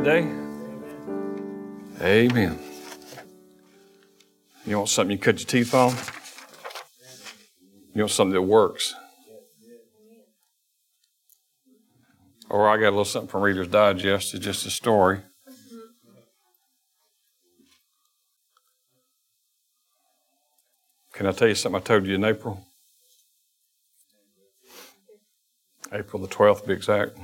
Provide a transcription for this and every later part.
Great day? Amen. You want something you cut your teeth on? You want something that works? Or I got a little something from Reader's Digest. It's just a story. Can I tell you something I told you in April? April the 12th, to be exact.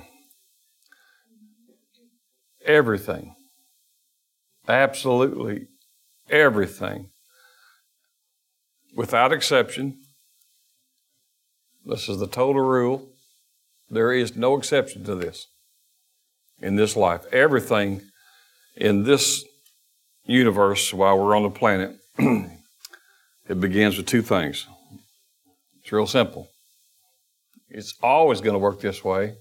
Everything, absolutely everything, without exception, this is the total rule. There is no exception to this in this life. Everything in this universe while we're on the planet, it begins with two things. It's real simple. It's always going to work this way.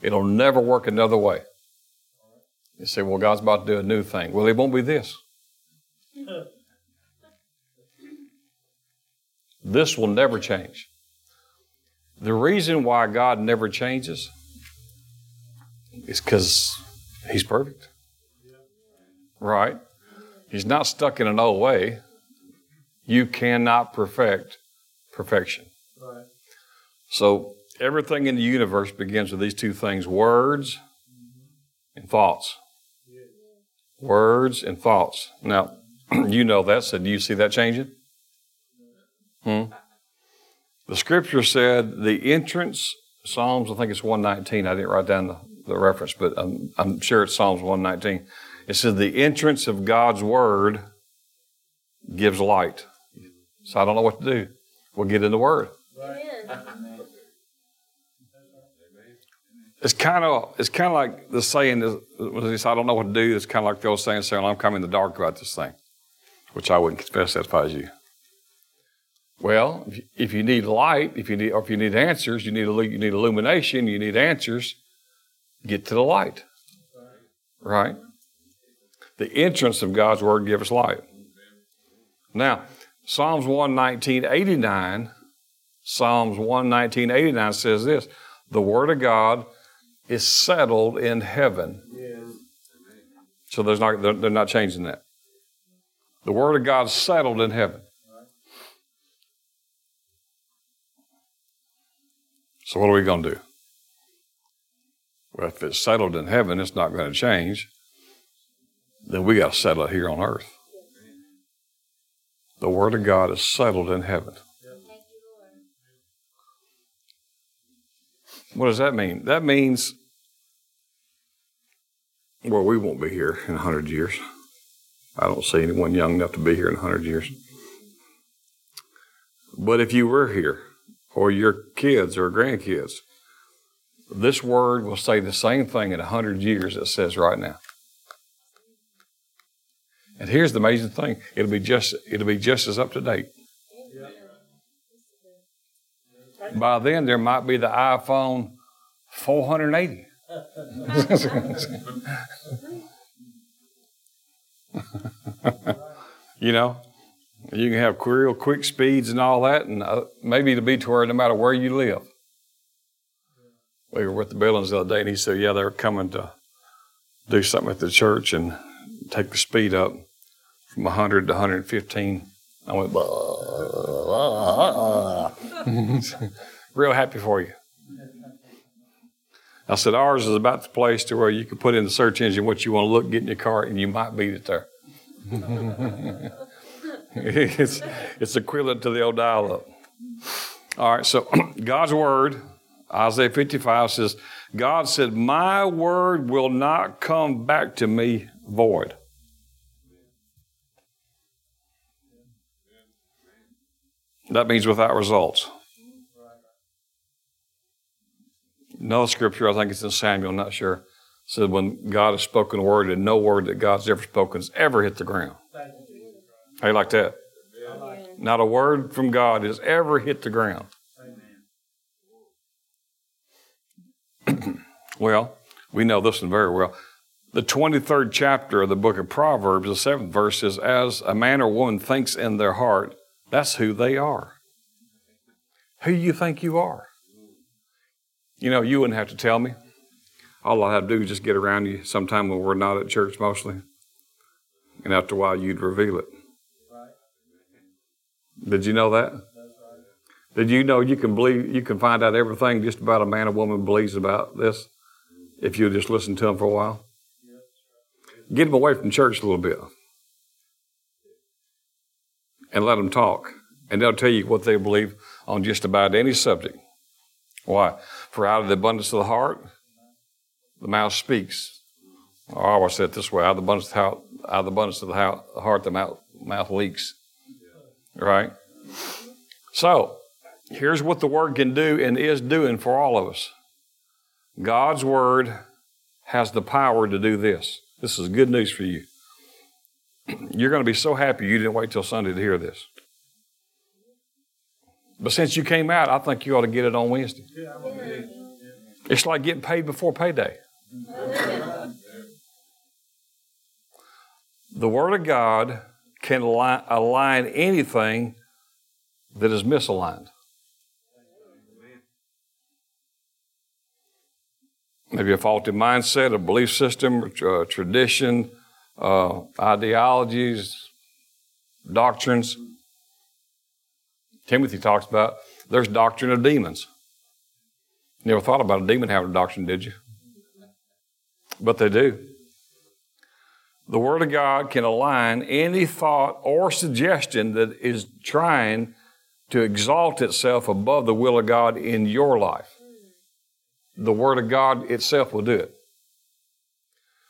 It'll never work another way. You say, well, God's about to do a new thing. Well, it won't be this. This will never change. The reason why God never changes is because He's perfect. Right? He's not stuck in an old way. You cannot perfect perfection. So everything in the universe begins with these two things words and thoughts. Words and thoughts. Now, you know that, so do you see that changing? Hmm? The scripture said the entrance, Psalms, I think it's 119. I didn't write down the, the reference, but I'm, I'm sure it's Psalms 119. It says the entrance of God's word gives light. So I don't know what to do. We'll get in the word. Amen. It's kind of it's kind of like the saying is, I don't know what to do. It's kind of like the old saying, saying, I'm coming in the dark about this thing, which I wouldn't confess that if you. Well, if you, need light, if you need, or if you need answers, you need you need illumination, you need answers. Get to the light, right? The entrance of God's word gives us light. Now, Psalms 119.89, Psalms 119.89 says this The word of God is settled in heaven. So there's not, they're, they're not changing that. The Word of God is settled in heaven. So what are we going to do? Well, if it's settled in heaven, it's not going to change. Then we got to settle it here on earth. The Word of God is settled in heaven. What does that mean? That means, well, we won't be here in 100 years. I don't see anyone young enough to be here in 100 years. But if you were here, or your kids or grandkids, this word will say the same thing in 100 years it says right now. And here's the amazing thing it'll be just, it'll be just as up to date. By then, there might be the iPhone 480. you know, you can have real quick speeds and all that, and uh, maybe it'll be to where no matter where you live. We were with the Billings the other day, and he said, "Yeah, they're coming to do something at the church and take the speed up from 100 to 115." I went, blah, blah, blah. real happy for you. I said, ours is about the place to where you can put in the search engine what you want to look, get in your car, and you might beat it there. it's, it's equivalent to the old dial up. All right, so God's word, Isaiah 55 says, God said, My word will not come back to me void. That means without results. Another scripture, I think it's in Samuel, I'm not sure, said when God has spoken a word, and no word that God's ever spoken has ever hit the ground. How you like that? Not a word from God has ever hit the ground. well, we know this one very well. The 23rd chapter of the book of Proverbs, the seventh verse says, As a man or woman thinks in their heart, that's who they are. Who you think you are? You know, you wouldn't have to tell me. All I have to do is just get around you sometime when we're not at church mostly. And after a while, you'd reveal it. Did you know that? Did you know you can believe you can find out everything just about a man or woman believes about this if you just listen to them for a while? Get them away from church a little bit and let them talk, and they'll tell you what they believe on just about any subject. Why? For out of the abundance of the heart, the mouth speaks. I always say it this way: out of the abundance of the, out of the, abundance of the heart, the mouth, mouth leaks. Right? So, here's what the Word can do and is doing for all of us God's Word has the power to do this. This is good news for you. You're going to be so happy you didn't wait till Sunday to hear this. But since you came out, I think you ought to get it on Wednesday. It's like getting paid before payday. The Word of God can align, align anything that is misaligned. Maybe a faulty mindset, a belief system, a tradition, uh, ideologies, doctrines. Timothy talks about there's doctrine of demons. Never thought about a demon having a doctrine, did you? But they do. The Word of God can align any thought or suggestion that is trying to exalt itself above the will of God in your life. The Word of God itself will do it.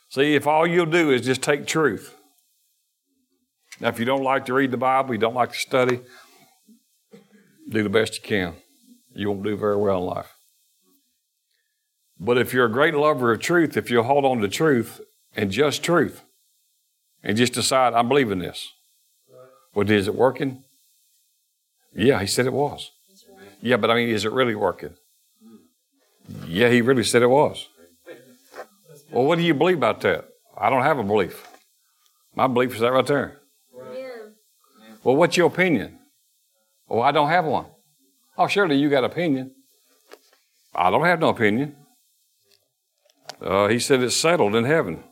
See, if all you'll do is just take truth. Now, if you don't like to read the Bible, you don't like to study, do the best you can. You won't do very well in life. But if you're a great lover of truth, if you'll hold on to truth and just truth, and just decide, I'm believing this. Well, is it working? Yeah, he said it was. Yeah, but I mean, is it really working? Yeah, he really said it was. Well, what do you believe about that? I don't have a belief. My belief is that right there. Well, what's your opinion? Oh, I don't have one. Oh, surely you got opinion. I don't have no opinion. Uh, he said it's settled in heaven.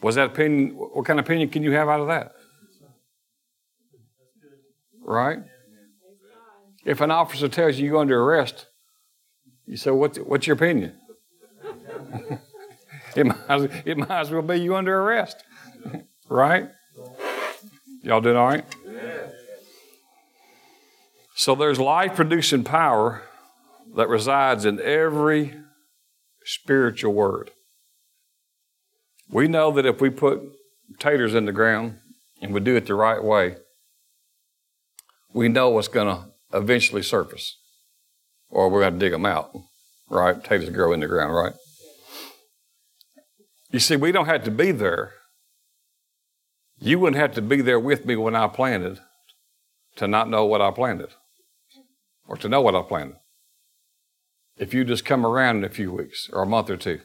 Was that opinion? What kind of opinion can you have out of that? Right? If an officer tells you you're under arrest, you say, "What's what's your opinion?" it might it might as well be you under arrest, right? Y'all doing all right? So there's life producing power that resides in every spiritual word. We know that if we put taters in the ground and we do it the right way, we know what's going to eventually surface. Or we're going to dig them out, right? Taters grow in the ground, right? You see, we don't have to be there. You wouldn't have to be there with me when I planted to not know what I planted or to know what I planted. If you just come around in a few weeks or a month or two,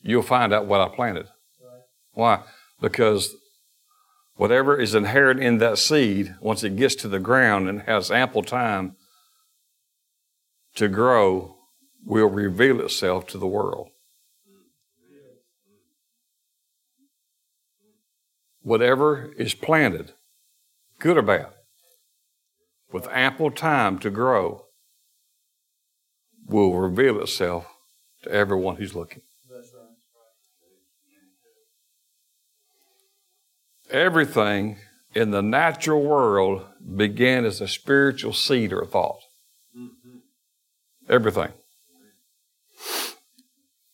you'll find out what I planted. Why? Because whatever is inherent in that seed, once it gets to the ground and has ample time to grow, will reveal itself to the world. Whatever is planted, good or bad, with ample time to grow, will reveal itself to everyone who's looking. Everything in the natural world began as a spiritual seed or thought. Everything.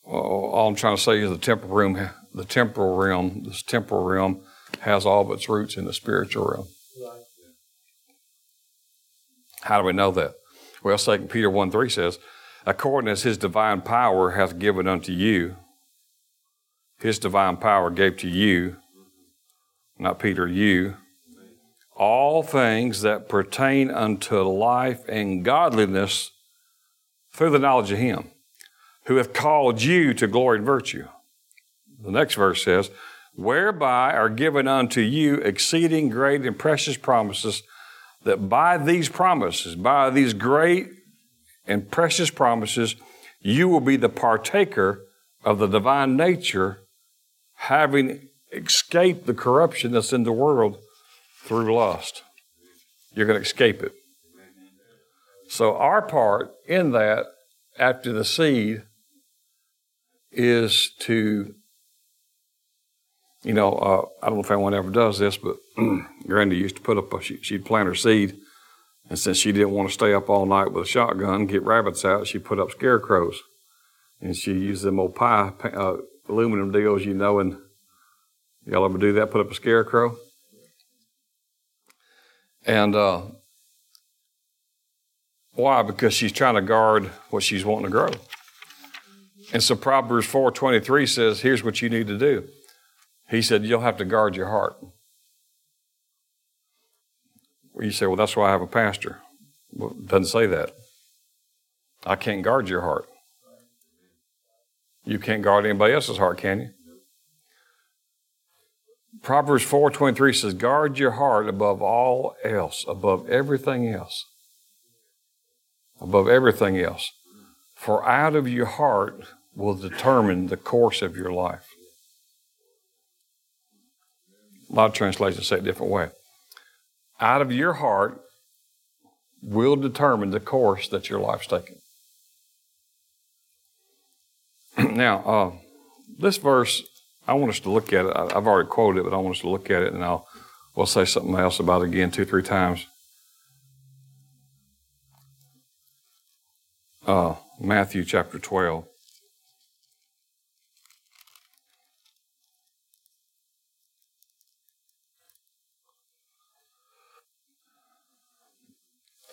All I'm trying to say is the temporal realm, the temporal realm, this temporal realm has all of its roots in the spiritual realm. How do we know that? Well, 2 Peter 1 3 says, according as his divine power hath given unto you. His divine power gave to you, not Peter, you, all things that pertain unto life and godliness through the knowledge of him who hath called you to glory and virtue. The next verse says, whereby are given unto you exceeding great and precious promises, that by these promises, by these great and precious promises, you will be the partaker of the divine nature, having escaped the corruption that's in the world through lust. You're going to escape it. So, our part in that, after the seed, is to you know, uh, I don't know if anyone ever does this, but Grandy used to put up a, she'd plant her seed, and since she didn't want to stay up all night with a shotgun, get rabbits out, she put up scarecrows. And she used them old pie, uh, aluminum deals, you know, and y'all ever do that, put up a scarecrow? And uh, why? Because she's trying to guard what she's wanting to grow. And so Proverbs 4.23 says, here's what you need to do. He said, You'll have to guard your heart. You say, Well, that's why I have a pastor. Well, it doesn't say that. I can't guard your heart. You can't guard anybody else's heart, can you? Proverbs 4:23 says, "Guard your heart above all else, above everything else. Above everything else. For out of your heart will determine the course of your life." A lot of translations say it a different way. Out of your heart will determine the course that your life's taking. now, uh, this verse, I want us to look at it. I've already quoted it, but I want us to look at it, and I'll we'll say something else about it again two, three times. Uh, Matthew chapter 12.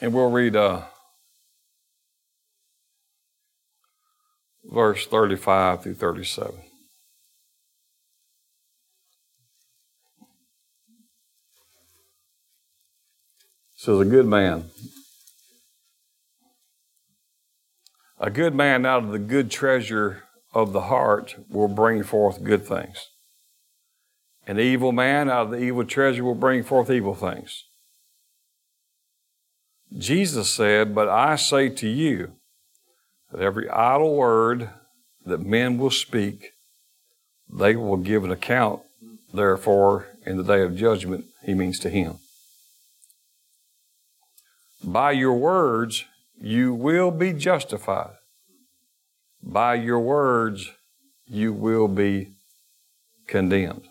And we'll read uh, verse 35 through 37. says, A good man. A good man out of the good treasure of the heart will bring forth good things. An evil man out of the evil treasure will bring forth evil things. Jesus said, But I say to you that every idle word that men will speak, they will give an account, therefore, in the day of judgment, he means to him. By your words, you will be justified. By your words, you will be condemned.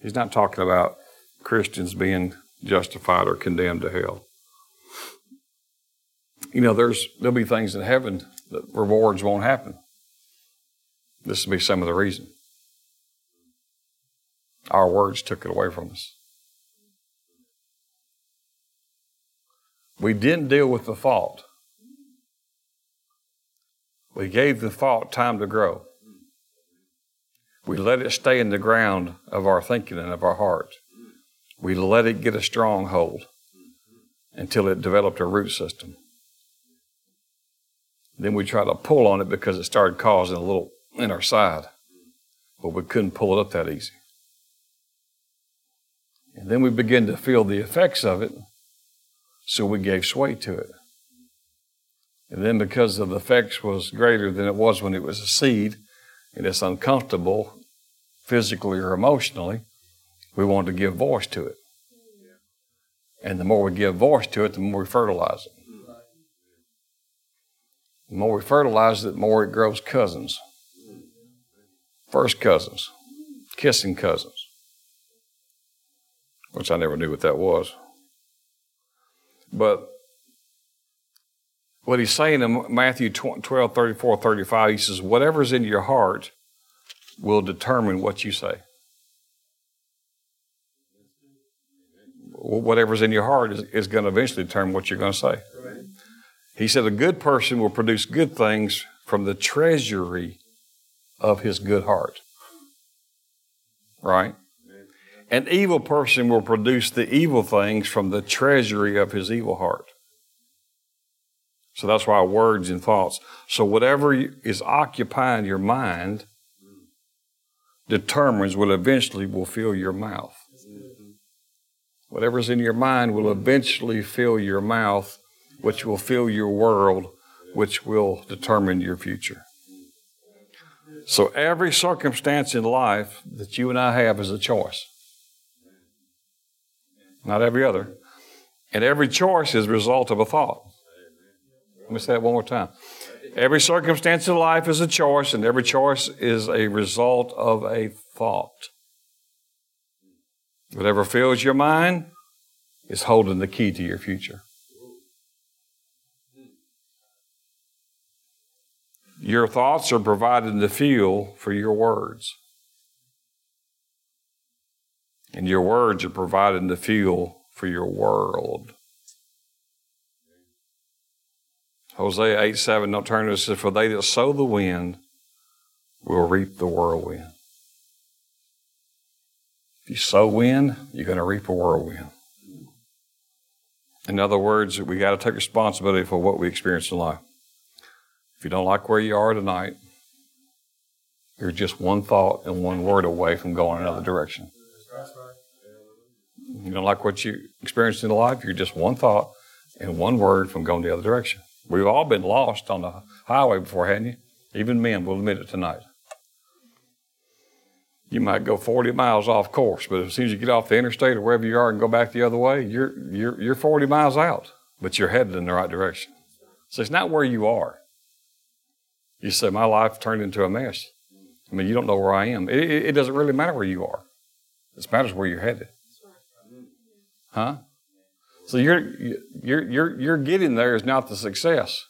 He's not talking about Christians being justified or condemned to hell you know, there's there'll be things in heaven that rewards won't happen. This will be some of the reason. Our words took it away from us. We didn't deal with the fault. We gave the fault time to grow. We let it stay in the ground of our thinking and of our heart. We let it get a stronghold until it developed a root system. Then we tried to pull on it because it started causing a little in our side, but we couldn't pull it up that easy. And then we began to feel the effects of it, so we gave sway to it. And then because the effects was greater than it was when it was a seed, and it's uncomfortable physically or emotionally, we wanted to give voice to it. And the more we give voice to it, the more we fertilize it. The more we fertilize it, the more it grows cousins. First cousins, kissing cousins, which I never knew what that was. But what he's saying in Matthew 12, 34, 35, he says, Whatever's in your heart will determine what you say. Whatever's in your heart is, is going to eventually determine what you're going to say. He said, A good person will produce good things from the treasury of his good heart. Right? An evil person will produce the evil things from the treasury of his evil heart. So that's why words and thoughts. So whatever is occupying your mind determines what eventually will fill your mouth. Whatever's in your mind will eventually fill your mouth, which will fill your world, which will determine your future. So every circumstance in life that you and I have is a choice. Not every other. And every choice is a result of a thought. Let me say that one more time. Every circumstance in life is a choice, and every choice is a result of a thought. Whatever fills your mind is holding the key to your future. Your thoughts are providing the fuel for your words. And your words are providing the fuel for your world. Hosea 8 7, don't turn to it, says, For they that sow the wind will reap the whirlwind. If you sow wind, you're going to reap a whirlwind. In other words, we got to take responsibility for what we experience in life. If you don't like where you are tonight, you're just one thought and one word away from going another direction. You don't like what you experienced in life, you're just one thought and one word from going the other direction. We've all been lost on the highway before, hadn't you? Even men will admit it tonight. You might go 40 miles off course, but as soon as you get off the interstate or wherever you are and go back the other way, you're, you're, you're 40 miles out, but you're headed in the right direction. So it's not where you are. You say, My life turned into a mess. I mean, you don't know where I am. It, it, it doesn't really matter where you are, it matters where you're headed. Huh? So you're, you're, you're, you're getting there is not the success.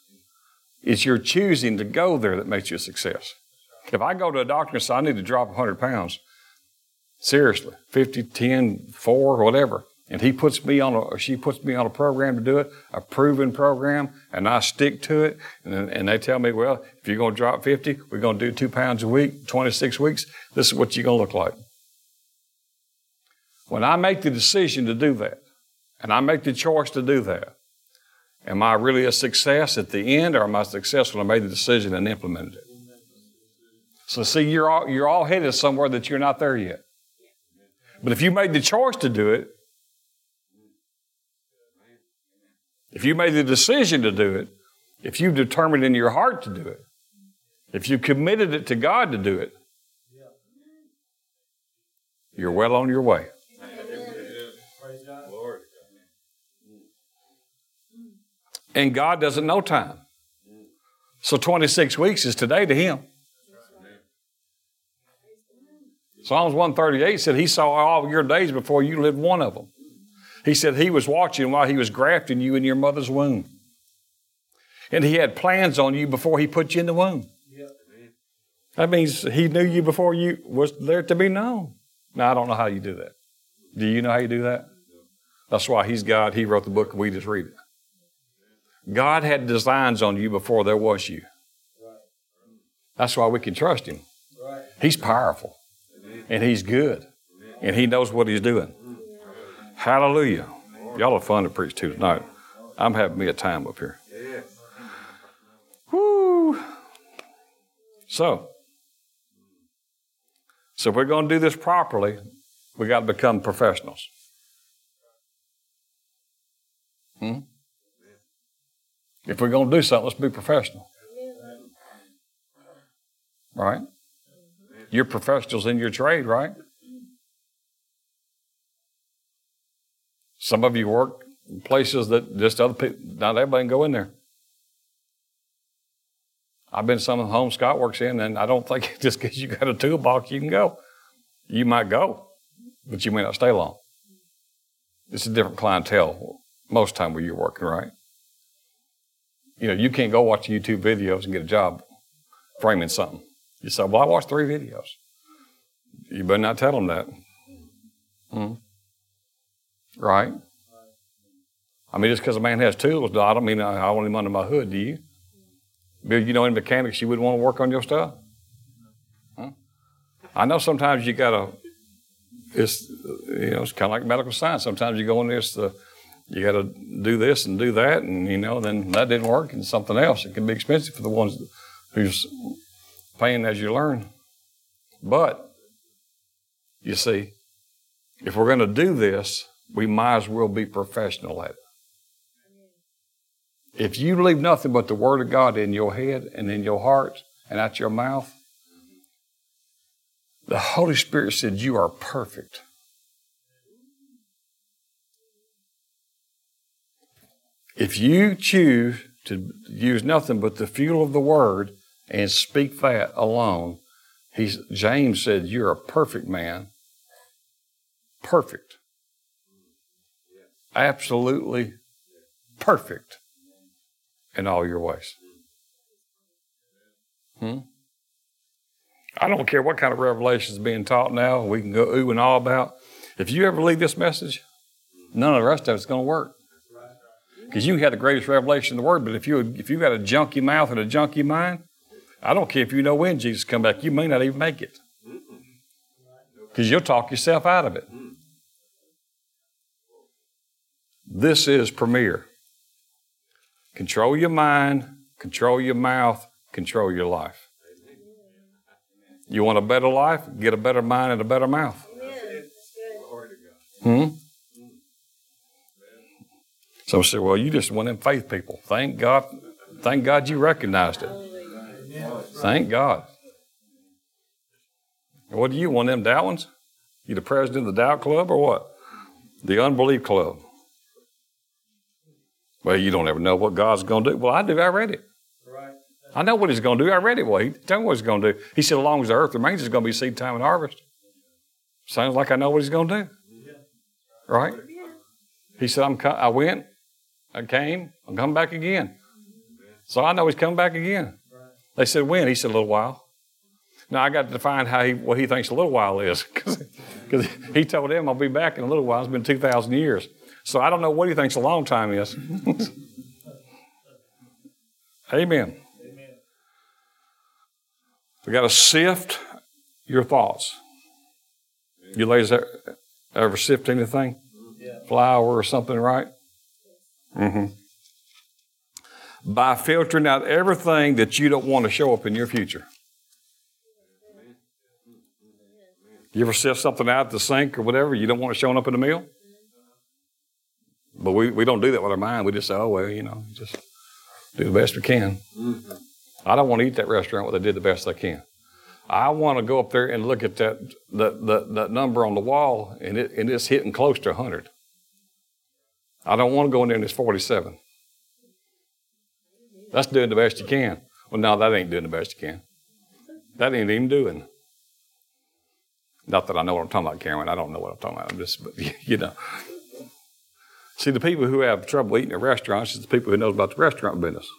It's your choosing to go there that makes you a success. If I go to a doctor and say I need to drop 100 pounds, seriously, 50, 10, 4, whatever, and he puts me on a, or she puts me on a program to do it, a proven program, and I stick to it, and, and they tell me, well, if you're going to drop 50, we're going to do two pounds a week, 26 weeks, this is what you're going to look like. When I make the decision to do that, and I make the choice to do that. Am I really a success at the end, or am I successful? I made the decision and implemented it. So, see, you're all, you're all headed somewhere that you're not there yet. But if you made the choice to do it, if you made the decision to do it, if you determined in your heart to do it, if you committed it to God to do it, you're well on your way. And God doesn't know time. So 26 weeks is today to Him. Psalms 138 said He saw all your days before you lived one of them. He said He was watching while He was grafting you in your mother's womb. And He had plans on you before He put you in the womb. That means He knew you before you was there to be known. Now, I don't know how you do that. Do you know how you do that? That's why He's God. He wrote the book, we just read it. God had designs on you before there was you. That's why we can trust Him. He's powerful, and He's good, and He knows what He's doing. Hallelujah. Y'all are fun to preach to tonight. I'm having me a time up here. Woo. So, so if we're going to do this properly, we got to become professionals. Hmm? If we're going to do something, let's be professional. Right? You're professionals in your trade, right? Some of you work in places that just other people, not everybody can go in there. I've been some of the homes Scott works in, and I don't think just because you got a toolbox you can go. You might go, but you may not stay long. It's a different clientele most time where you're working, right? You know, you can't go watch YouTube videos and get a job framing something. You say, well, I watched three videos. You better not tell them that. Hmm? Right? I mean, just because a man has tools, I don't mean I want him under my hood, do you? Bill, you know any mechanics you wouldn't want to work on your stuff? Huh? I know sometimes you got to, it's, you know, it's kind of like medical science. Sometimes you go in this, you got to do this and do that, and, you know, then that didn't work and something else. It can be expensive for the ones who's paying as you learn. But, you see, if we're going to do this, we might as well be professional at it. If you leave nothing but the Word of God in your head and in your heart and out your mouth, the Holy Spirit said, You are perfect. If you choose to use nothing but the fuel of the Word and speak that alone, he's, James said, You're a perfect man. Perfect. Absolutely perfect in all your ways. Hmm? I don't care what kind of revelation is being taught now, we can go ooh and all about. If you ever leave this message, none of the rest of it's going to work. Because you had the greatest revelation in the Word, but if you if you got a junky mouth and a junky mind, I don't care if you know when Jesus come back, you may not even make it. Because you'll talk yourself out of it. This is premier. Control your mind, control your mouth, control your life. You want a better life? Get a better mind and a better mouth. Hmm? Some say, well, you just of them faith people. Thank God. Thank God you recognized it. Thank God. What do you, want them doubt ones? You the president of the doubt club or what? The unbelief club. Well, you don't ever know what God's going to do. Well, I do. I read it. Right. I know what He's going to do. I read it. Well, He told me what He's going to do. He said, as long as the earth remains, it's going to be seed time and harvest. Sounds like I know what He's going to do. Right? He said, I'm, I went, I came, I'm coming back again. So I know He's coming back again. They said, when? He said, a little while. Now I got to define how he, what he thinks a little while is, because he told them I'll be back in a little while. It's been two thousand years. So I don't know what he thinks a long time is. Amen. Amen. We got to sift your thoughts. You ladies ever, sift anything? Yeah. Flour or something, right? Mm-hmm. By filtering out everything that you don't want to show up in your future. You ever sift something out the sink or whatever you don't want to show up in the meal? But we, we don't do that with our mind. We just say, oh, well, you know, just do the best we can. Mm-hmm. I don't want to eat that restaurant where they did the best they can. I want to go up there and look at that, that, that, that number on the wall, and, it, and it's hitting close to 100. I don't want to go in there and it's 47. That's doing the best you can. Well, no, that ain't doing the best you can. That ain't even doing. Not that I know what I'm talking about, Karen. I don't know what I'm talking about. I'm just, but, you know. See, the people who have trouble eating at restaurants is the people who know about the restaurant business.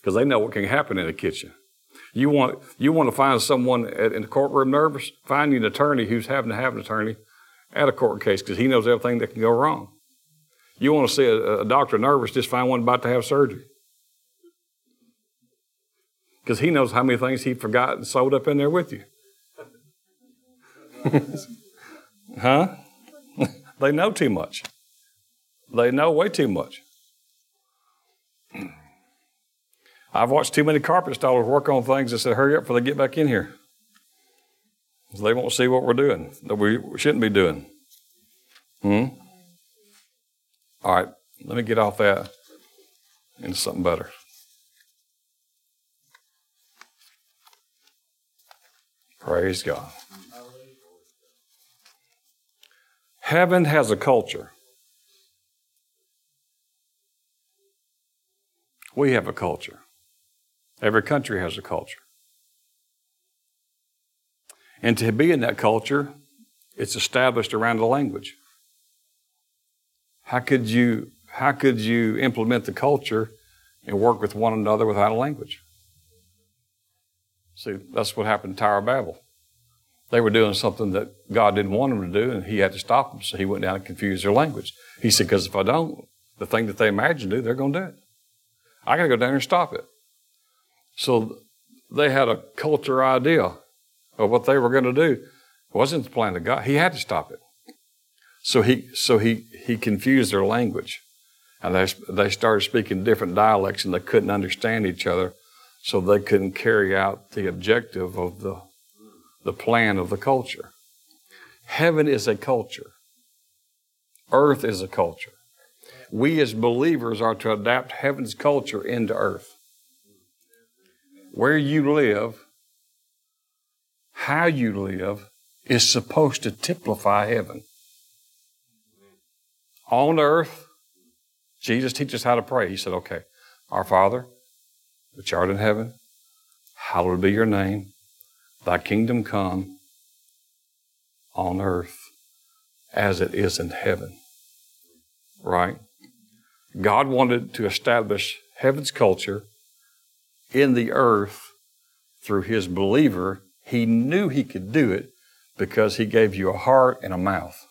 Because they know what can happen in the kitchen. You want, you want to find someone at, in the courtroom nervous? Find you an attorney who's having to have an attorney at a court case because he knows everything that can go wrong. You want to see a, a doctor nervous, just find one about to have surgery. Because he knows how many things he forgot and sewed up in there with you. huh? they know too much. They know way too much. I've watched too many carpet installers work on things that said, hurry up before they get back in here. They won't see what we're doing that we shouldn't be doing. Hmm? All right, let me get off that into something better. Praise God. Heaven has a culture. We have a culture. Every country has a culture. And to be in that culture, it's established around a language. How could you how could you implement the culture and work with one another without a language? See, that's what happened in Tower of Babel. They were doing something that God didn't want them to do, and He had to stop them. So He went down and confused their language. He said, "Because if I don't, the thing that they imagine to do, they're going to do it. I got to go down there and stop it. So they had a culture idea of what they were going to do. It wasn't the plan of God. He had to stop it. So he, so he, he confused their language. And they, they started speaking different dialects and they couldn't understand each other. So they couldn't carry out the objective of the, the plan of the culture. Heaven is a culture. Earth is a culture. We as believers are to adapt heaven's culture into earth. Where you live, how you live, is supposed to typify heaven. On earth, Jesus teaches how to pray. He said, okay, our Father, which art in heaven, hallowed be your name. Thy kingdom come on earth as it is in heaven. Right? God wanted to establish heaven's culture in the earth through his believer. He knew he could do it because he gave you a heart and a mouth.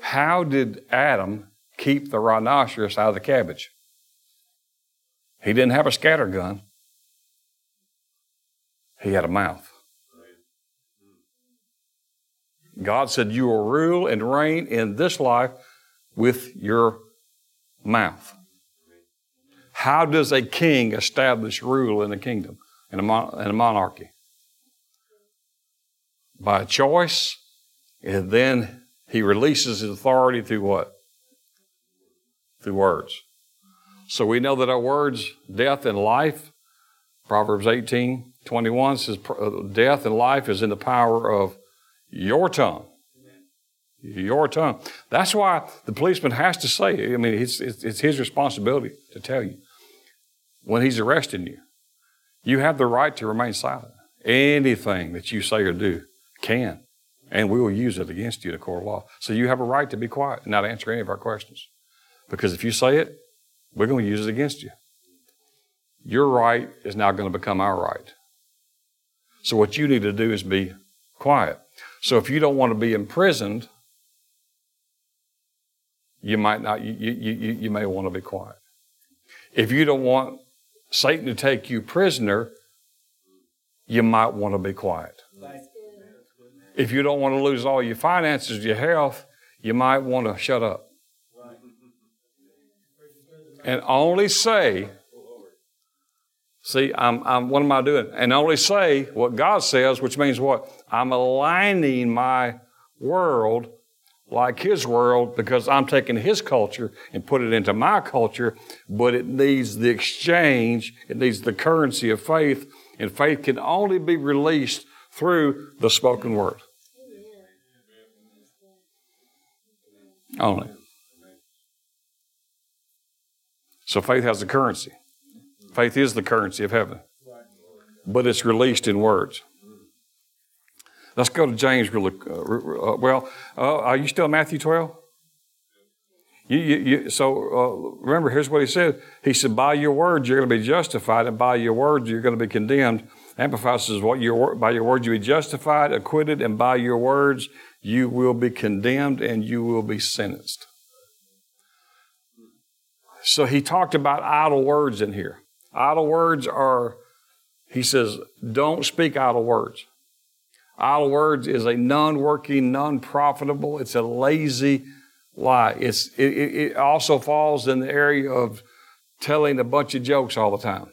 How did Adam keep the rhinoceros out of the cabbage? He didn't have a scatter gun. He had a mouth. God said, You will rule and reign in this life with your mouth. How does a king establish rule in a kingdom, in a, mon- in a monarchy? By choice, and then he releases his authority through what? Through words. So we know that our words, death and life, Proverbs 18, 21 says, death and life is in the power of your tongue. Your tongue. That's why the policeman has to say, I mean, it's, it's, it's his responsibility to tell you when he's arresting you. You have the right to remain silent. Anything that you say or do can, and we will use it against you in a court of law. So you have a right to be quiet and not answer any of our questions. Because if you say it, we're going to use it against you. Your right is now going to become our right. So what you need to do is be quiet. So if you don't want to be imprisoned, you might not, you, you, you, you may want to be quiet. If you don't want Satan to take you prisoner, you might want to be quiet. If you don't want to lose all your finances, your health, you might want to shut up. And only say, see, I'm, I'm, what am I doing? And only say what God says, which means what? I'm aligning my world like His world because I'm taking His culture and put it into my culture, but it needs the exchange, it needs the currency of faith, and faith can only be released through the spoken word. Only. So faith has the currency. Faith is the currency of heaven, but it's released in words. Let's go to James really uh, well. Uh, are you still Matthew 12? You, you, you, so uh, remember, here's what he said. He said, "By your words you're going to be justified, and by your words you're going to be condemned." Amplified says, "What your by your words you be justified, acquitted, and by your words you will be condemned, and you will be sentenced." So he talked about idle words in here. Idle words are, he says, don't speak idle words. Idle words is a non-working, non-profitable. It's a lazy lie. It's it, it also falls in the area of telling a bunch of jokes all the time.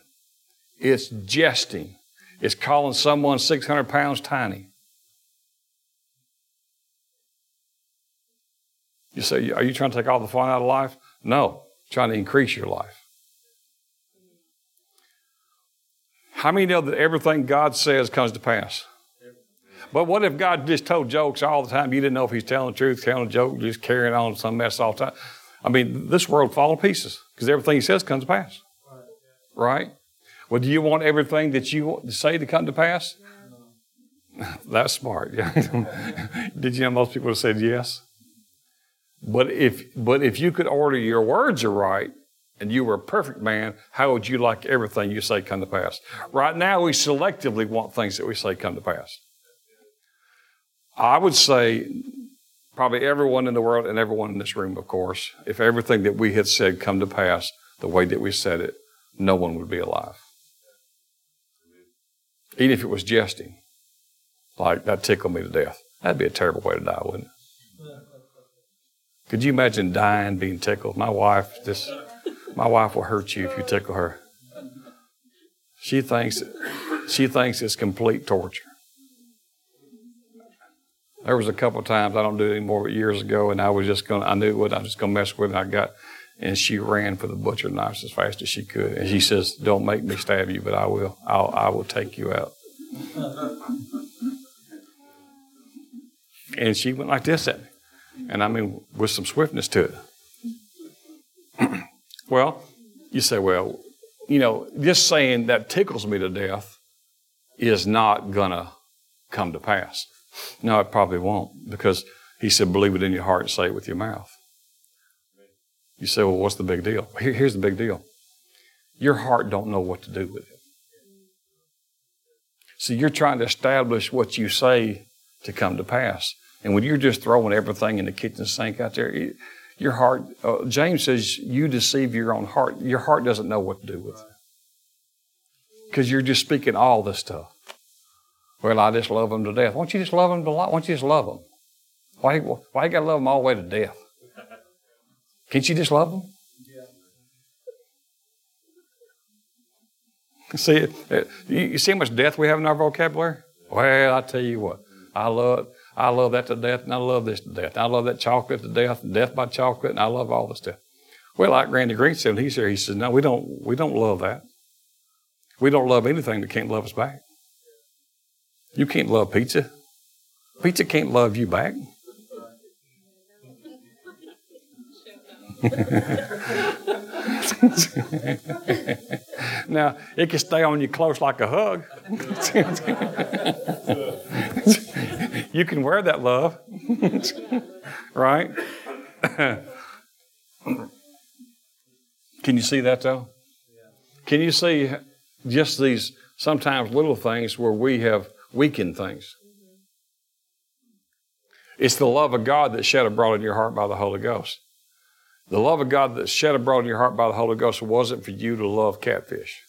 It's jesting. It's calling someone 600 pounds tiny. You say, are you trying to take all the fun out of life? No, trying to increase your life. How many know that everything God says comes to pass? But what if God just told jokes all the time? You didn't know if He's telling the truth, telling a joke, just carrying on some mess all the time. I mean, this world fall to pieces because everything He says comes to pass. Right? Well, do you want everything that you say to come to pass? That's smart. Did you know most people have said yes? But if but if you could order your words are right and you were a perfect man, how would you like everything you say come to pass? Right now we selectively want things that we say come to pass. I would say probably everyone in the world and everyone in this room, of course, if everything that we had said come to pass the way that we said it, no one would be alive. Even if it was jesting, like that tickled me to death. That'd be a terrible way to die, wouldn't it? Could you imagine dying being tickled? My wife just, my wife will hurt you if you tickle her. She thinks, she thinks it's complete torture. There was a couple of times I don't do it anymore, but years ago, and I was just. To, I knew what I was just to mess with, and I got, and she ran for the butcher knife as fast as she could, and she says, "Don't make me stab you, but I will. I'll, I will take you out." and she went like this at me, and I mean with some swiftness to it. well, you say, well, you know, just saying that tickles me to death is not gonna come to pass. No, it probably won't because he said, believe it in your heart and say it with your mouth. You say, well, what's the big deal? Here, here's the big deal. Your heart don't know what to do with it. So you're trying to establish what you say to come to pass. And when you're just throwing everything in the kitchen sink out there, your heart, uh, James says, you deceive your own heart. Your heart doesn't know what to do with it. Because you're just speaking all this stuff. Well, I just love them to death. Why don't you just love them to life? Why don't you just love them? Why, why you got to love them all the way to death? Can't you just love them? See, you see how much death we have in our vocabulary? Well, I tell you what, I love, I love that to death, and I love this to death. I love that chocolate to death, and death by chocolate, and I love all this stuff. Well, like Randy Green said, he's here. He says, "No, we don't. We don't love that. We don't love anything that can't love us back." You can't love pizza. Pizza can't love you back. now, it can stay on you close like a hug. you can wear that love, right? can you see that though? Can you see just these sometimes little things where we have weaken things. It's the love of God that's shed abroad in your heart by the Holy Ghost. The love of God that's shed abroad in your heart by the Holy Ghost wasn't for you to love catfish.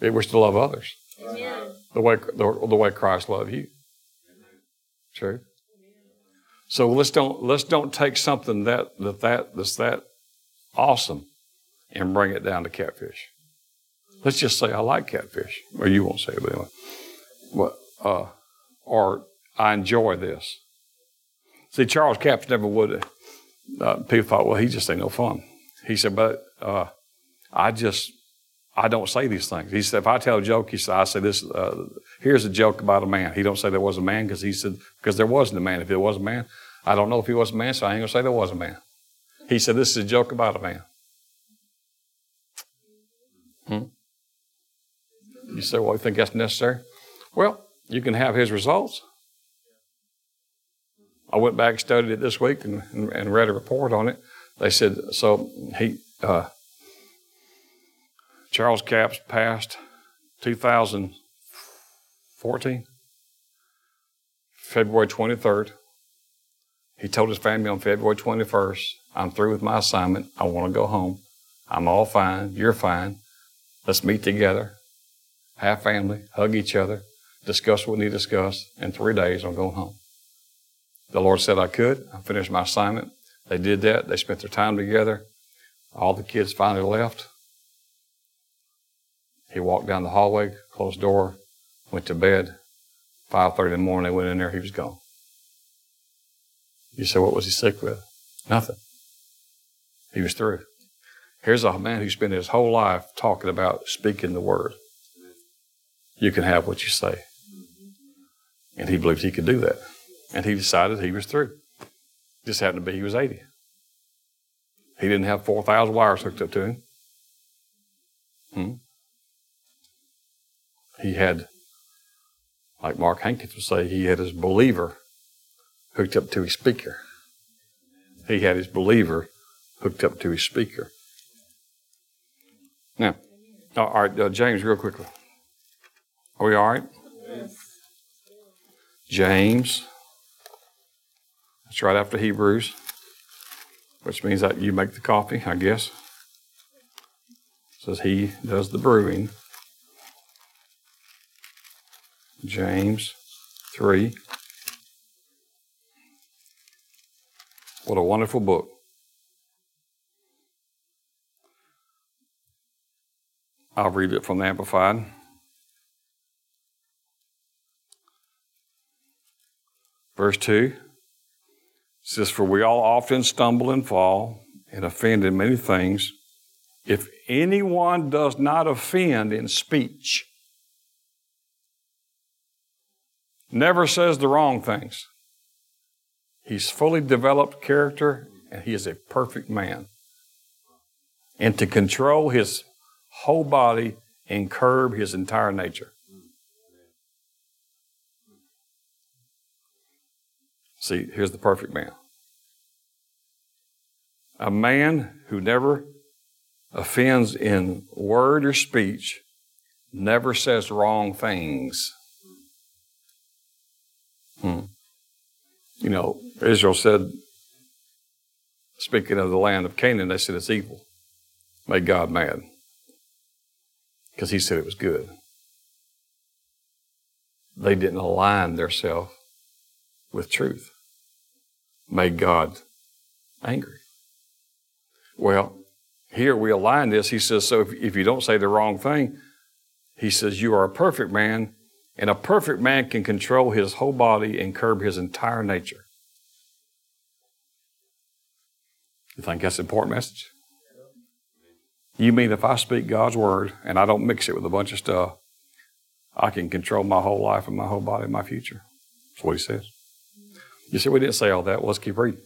It was to love others. Amen. The way the, the way Christ loved you. True. So let's don't let's don't take something that that, that that's that awesome and bring it down to catfish. Let's just say I like catfish. Or you won't say it, but anyway. What, uh, or I enjoy this. See, Charles Capps never would. Uh, people thought, well, he just ain't no fun. He said, but uh, I just, I don't say these things. He said, if I tell a joke, he said, I say this. Uh, here's a joke about a man. He don't say there was a man because he said because there wasn't a man. If there was a man, I don't know if he was a man, so I ain't gonna say there was a man. He said, this is a joke about a man. You say, well, you think that's necessary? Well, you can have his results. I went back studied it this week and, and, and read a report on it. They said, so he, uh, Charles Capps passed 2014, February 23rd. He told his family on February 21st, I'm through with my assignment. I want to go home. I'm all fine. You're fine. Let's meet together have family, hug each other, discuss what we need to discuss. In three days, I'm going home. The Lord said I could. I finished my assignment. They did that. They spent their time together. All the kids finally left. He walked down the hallway, closed door, went to bed. 5.30 in the morning, they went in there, he was gone. You say, what was he sick with? Nothing. He was through. Here's a man who spent his whole life talking about speaking the word you can have what you say. And he believed he could do that. And he decided he was through. Just happened to be he was 80. He didn't have 4,000 wires hooked up to him. Hmm? He had, like Mark Hankins would say, he had his believer hooked up to his speaker. He had his believer hooked up to his speaker. Now, all right, uh, James, real quickly. Are we all right? James. That's right after Hebrews, which means that you make the coffee, I guess. It says he does the brewing. James 3. What a wonderful book. I'll read it from the Amplified. Verse 2 says, For we all often stumble and fall and offend in many things. If anyone does not offend in speech, never says the wrong things, he's fully developed character and he is a perfect man. And to control his whole body and curb his entire nature. See, here's the perfect man a man who never offends in word or speech, never says wrong things. Hmm. You know, Israel said, speaking of the land of Canaan, they said it's evil. Made God mad because he said it was good. They didn't align themselves with truth. Made God angry. Well, here we align this. He says, so if, if you don't say the wrong thing, he says, you are a perfect man, and a perfect man can control his whole body and curb his entire nature. You think that's an important message? You mean if I speak God's word and I don't mix it with a bunch of stuff, I can control my whole life and my whole body and my future? That's what he says. You see, we didn't say all that. Let's keep reading.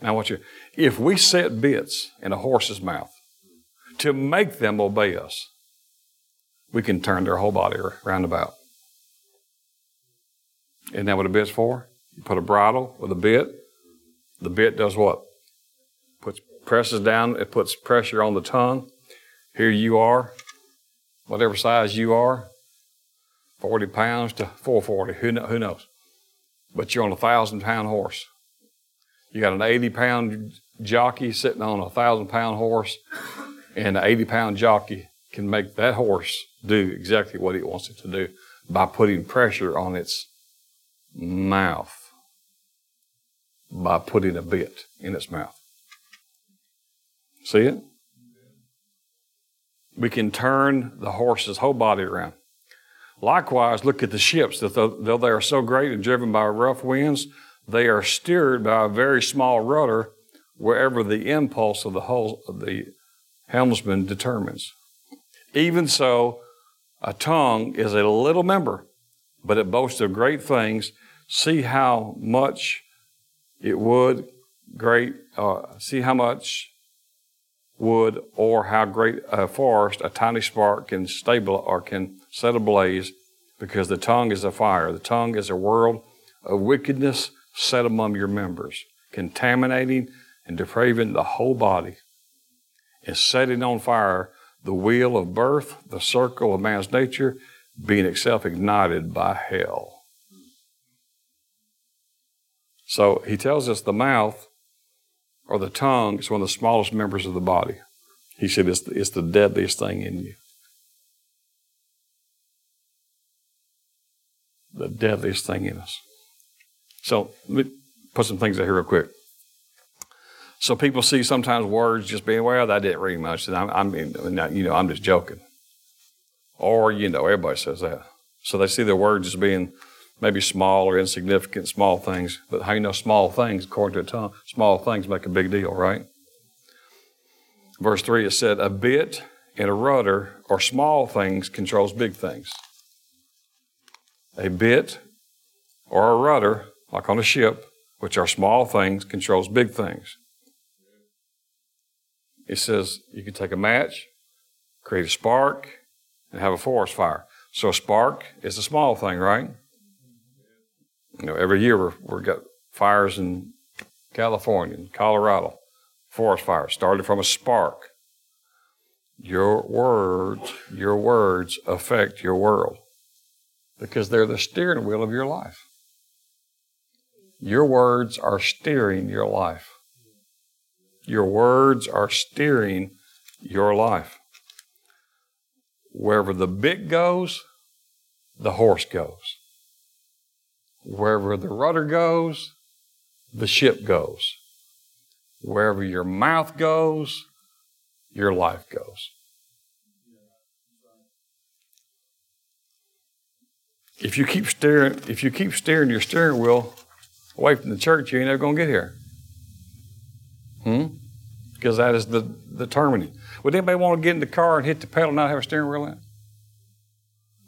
Now, I want you, if we set bits in a horse's mouth to make them obey us, we can turn their whole body around about. Isn't that what a bit's for? You put a bridle with a bit. The bit does what? Puts presses down. It puts pressure on the tongue. Here you are, whatever size you are, forty pounds to four forty. Who who knows? But you're on a thousand pound horse. You got an 80 pound jockey sitting on a thousand pound horse, and an 80 pound jockey can make that horse do exactly what he wants it to do by putting pressure on its mouth, by putting a bit in its mouth. See it? We can turn the horse's whole body around. Likewise, look at the ships, that though they are so great and driven by rough winds, they are steered by a very small rudder wherever the impulse of the, whole, of the helmsman determines. Even so, a tongue is a little member, but it boasts of great things. See how much it would great. Uh, see how much wood or how great a forest a tiny spark can stable or can set ablaze, because the tongue is a fire. The tongue is a world of wickedness set among your members, contaminating and depraving the whole body, and setting on fire the wheel of birth, the circle of man's nature, being itself ignited by hell. So he tells us the mouth or the tongue is one of the smallest members of the body. He said it's the, it's the deadliest thing in you. The deadliest thing in us. So let me put some things out here real quick. So people see sometimes words just being, well, that didn't read much. And I, I mean, you know, I'm just joking. Or, you know, everybody says that. So they see the words as being maybe small or insignificant, small things. But how you know small things, according to the tongue, small things make a big deal, right? Verse 3, it said, a bit and a rudder or small things controls big things. A bit or a rudder like on a ship, which are small things, controls big things. It says you can take a match, create a spark, and have a forest fire. So a spark is a small thing, right? You know, every year we're, we've got fires in California, and Colorado, forest fires started from a spark. Your words, your words affect your world because they're the steering wheel of your life. Your words are steering your life. Your words are steering your life. Wherever the bit goes, the horse goes. Wherever the rudder goes, the ship goes. Wherever your mouth goes, your life goes. If you keep steering, if you keep steering your steering wheel away from the church, you ain't ever gonna get here. Hmm? Because that is the determining. Would anybody want to get in the car and hit the pedal and not have a steering wheel in?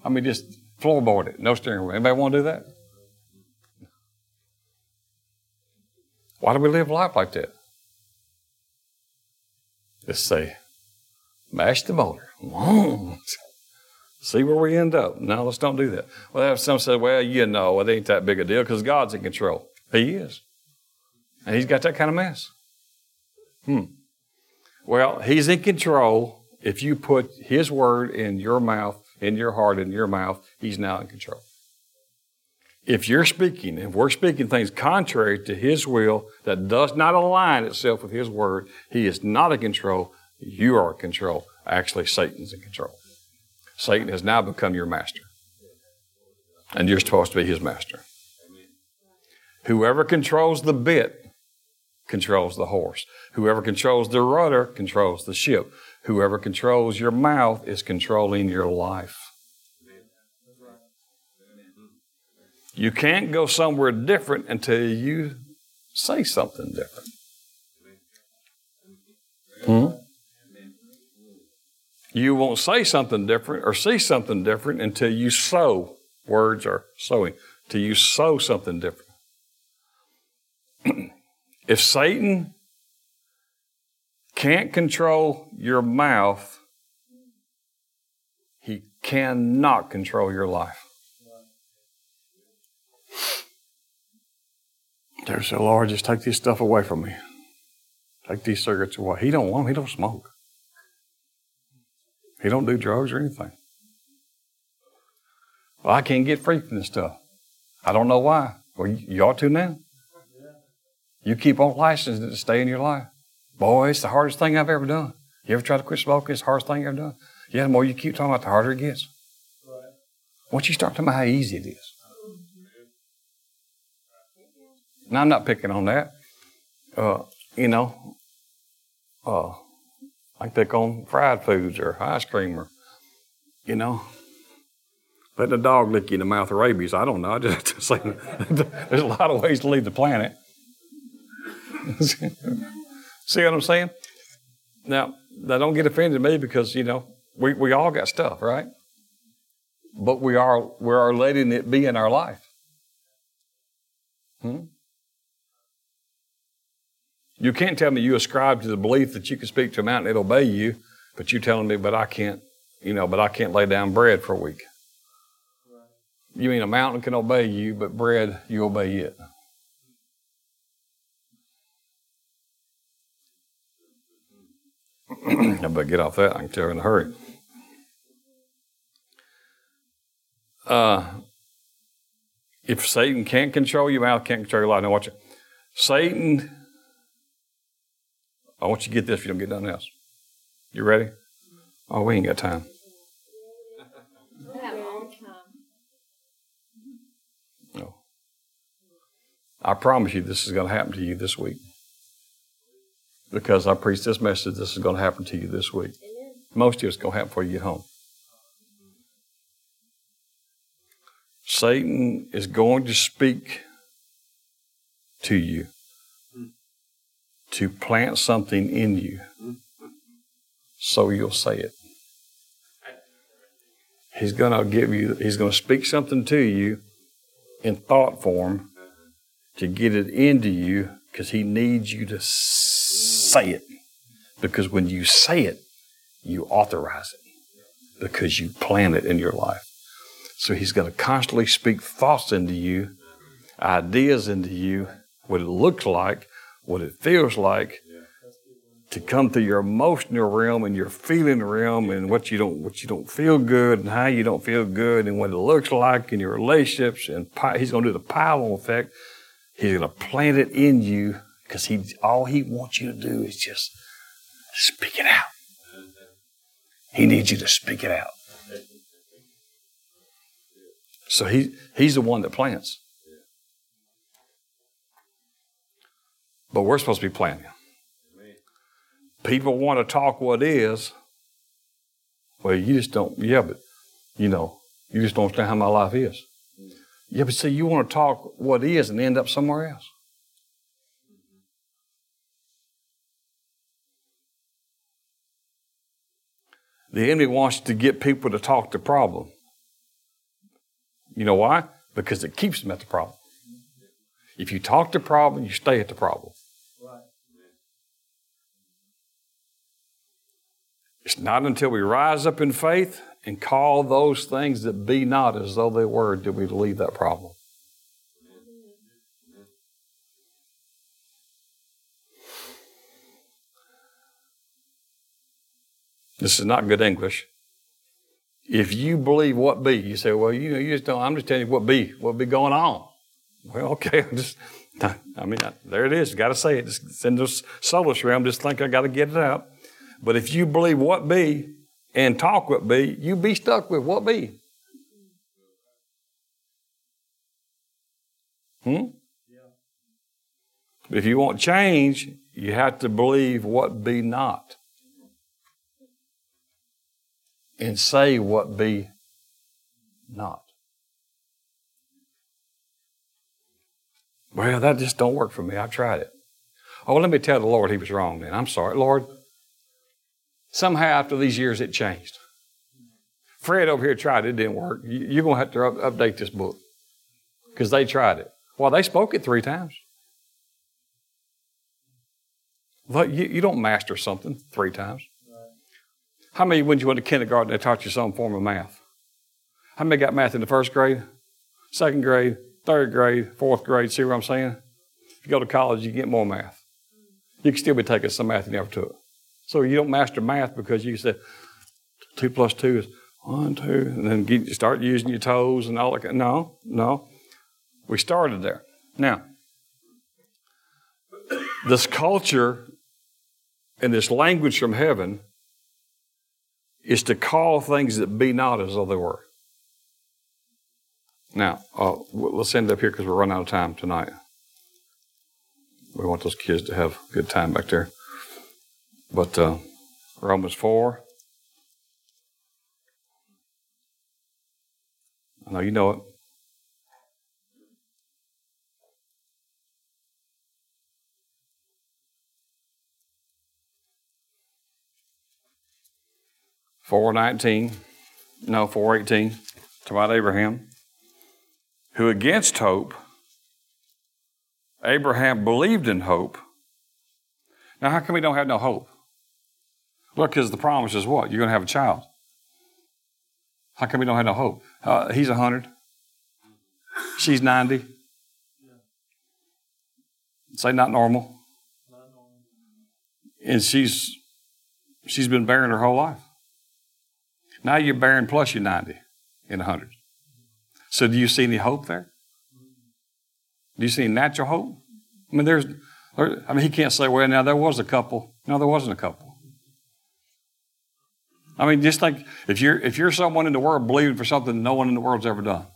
I mean, just floorboard it, no steering wheel. Anybody want to do that? Why do we live life like that? Just say, mash the motor. See where we end up. No, let's don't do that. Well, some say, well, you know, it ain't that big a deal because God's in control. He is. And He's got that kind of mess. Hmm. Well, He's in control. If you put His word in your mouth, in your heart, in your mouth, He's now in control. If you're speaking, if we're speaking things contrary to His will that does not align itself with His word, He is not in control. You are in control. Actually, Satan's in control. Satan has now become your master. And you're supposed to be his master. Whoever controls the bit controls the horse. Whoever controls the rudder controls the ship. Whoever controls your mouth is controlling your life. You can't go somewhere different until you say something different. Hmm? You won't say something different or see something different until you sow. Words are sowing. Till you sow something different. if Satan can't control your mouth, he cannot control your life. There's the Lord, just take this stuff away from me. Take these cigarettes away. He don't want them. He don't smoke. He don't do drugs or anything. Well, I can't get free from this stuff. I don't know why. Well, you ought to now. You keep on licensing it to stay in your life. Boy, it's the hardest thing I've ever done. You ever try to quit smoking? It's the hardest thing I've ever done. Yeah, the more you keep talking about, the harder it gets. Once you start talking about how easy it is. Now, I'm not picking on that. Uh, you know, uh, I pick on fried foods or ice cream or, you know, letting a dog lick you in the mouth of rabies. I don't know. I just say there's a lot of ways to leave the planet. See what I'm saying? Now, now don't get offended at me because, you know, we, we all got stuff, right? But we are we are letting it be in our life. Hmm? You can't tell me you ascribe to the belief that you can speak to a mountain, it'll obey you, but you're telling me, but I can't, you know, but I can't lay down bread for a week. You mean a mountain can obey you, but bread, you obey it. I better get off that. I can tell her in a hurry. Uh, if Satan can't control your mouth, can't control your life, now watch it. Satan I want you to get this if you don't get nothing else. You ready? Oh, we ain't got time. No. I promise you this is going to happen to you this week. Because I preached this message, this is going to happen to you this week. Most of it's going to happen before you get home. Satan is going to speak to you to plant something in you so you'll say it. He's going to give you, he's going to speak something to you in thought form to get it into you because he needs you to say it. Because when you say it, you authorize it because you plant it in your life. So he's going to constantly speak thoughts into you, ideas into you, what it looks like, what it feels like to come through your emotional realm and your feeling realm and what you don't what you don't feel good and how you don't feel good and what it looks like in your relationships and he's going to do the pile on effect He's going to plant it in you because he, all he wants you to do is just speak it out. He needs you to speak it out. So he, he's the one that plants. But we're supposed to be planting. People want to talk what is. Well, you just don't, yeah, but, you know, you just don't understand how my life is. Yeah, but see, you want to talk what is and end up somewhere else. The enemy wants to get people to talk the problem. You know why? Because it keeps them at the problem. If you talk the problem, you stay at the problem. It's not until we rise up in faith and call those things that be not as though they were do we leave that problem. This is not good English. If you believe what be, you say, well, you know, you just don't, I'm just telling you what be, what be going on. Well, okay, I'm just, I mean, there it is. Got to say it. It's in this soulish realm. Just think I got to get it out. But if you believe what be and talk what be, you be stuck with what be. Hmm? If you want change, you have to believe what be not. and say what be not. Well, that just don't work for me. I've tried it. Oh, let me tell the Lord he was wrong then. I'm sorry. Lord, somehow after these years it changed. Fred over here tried it. It didn't work. You're going to have to update this book because they tried it. Well, they spoke it three times. But you, you don't master something three times. How many, when you went to kindergarten, they taught you some form of math? How many got math in the first grade, second grade, third grade, fourth grade? See what I'm saying? If you go to college, you get more math. You can still be taking some math you never took. So you don't master math because you said two plus two is one, two, and then you start using your toes and all that. No, no. We started there. Now, this culture and this language from heaven is to call things that be not as though they were. Now, uh, let's end up here because we're running out of time tonight. We want those kids to have a good time back there. But uh, Romans 4. I know you know it. 419, no, 418, it's about Abraham, who against hope, Abraham believed in hope. Now, how come we don't have no hope? Look, because the promise is what? You're going to have a child. How come we don't have no hope? Uh, he's 100. She's 90. Say not normal. And she's she's been barren her whole life. Now you're barren plus you're 90 in 100. So do you see any hope there? Do you see any natural hope? I mean, there's, I mean, he can't say, well, now there was a couple. No, there wasn't a couple. I mean, just think if you're if you're someone in the world believing for something no one in the world's ever done.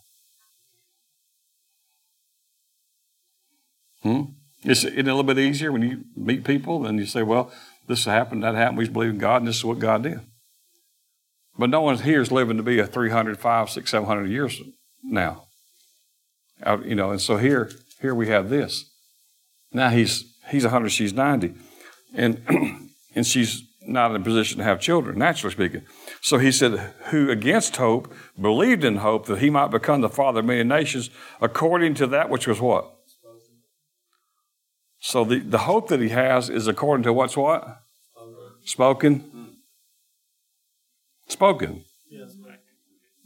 Hmm? It's, it's a little bit easier when you meet people and you say, well, this happened, that happened, we believe in God, and this is what God did. But no one here is living to be a 300, 500, 600, 700 years now. Out, you know, and so here, here we have this. Now he's he's 100, she's 90, and and she's not in a position to have children, naturally speaking. So he said, "Who against hope believed in hope that he might become the father of many nations, according to that which was what." So the, the hope that he has is according to what's what? Spoken spoken.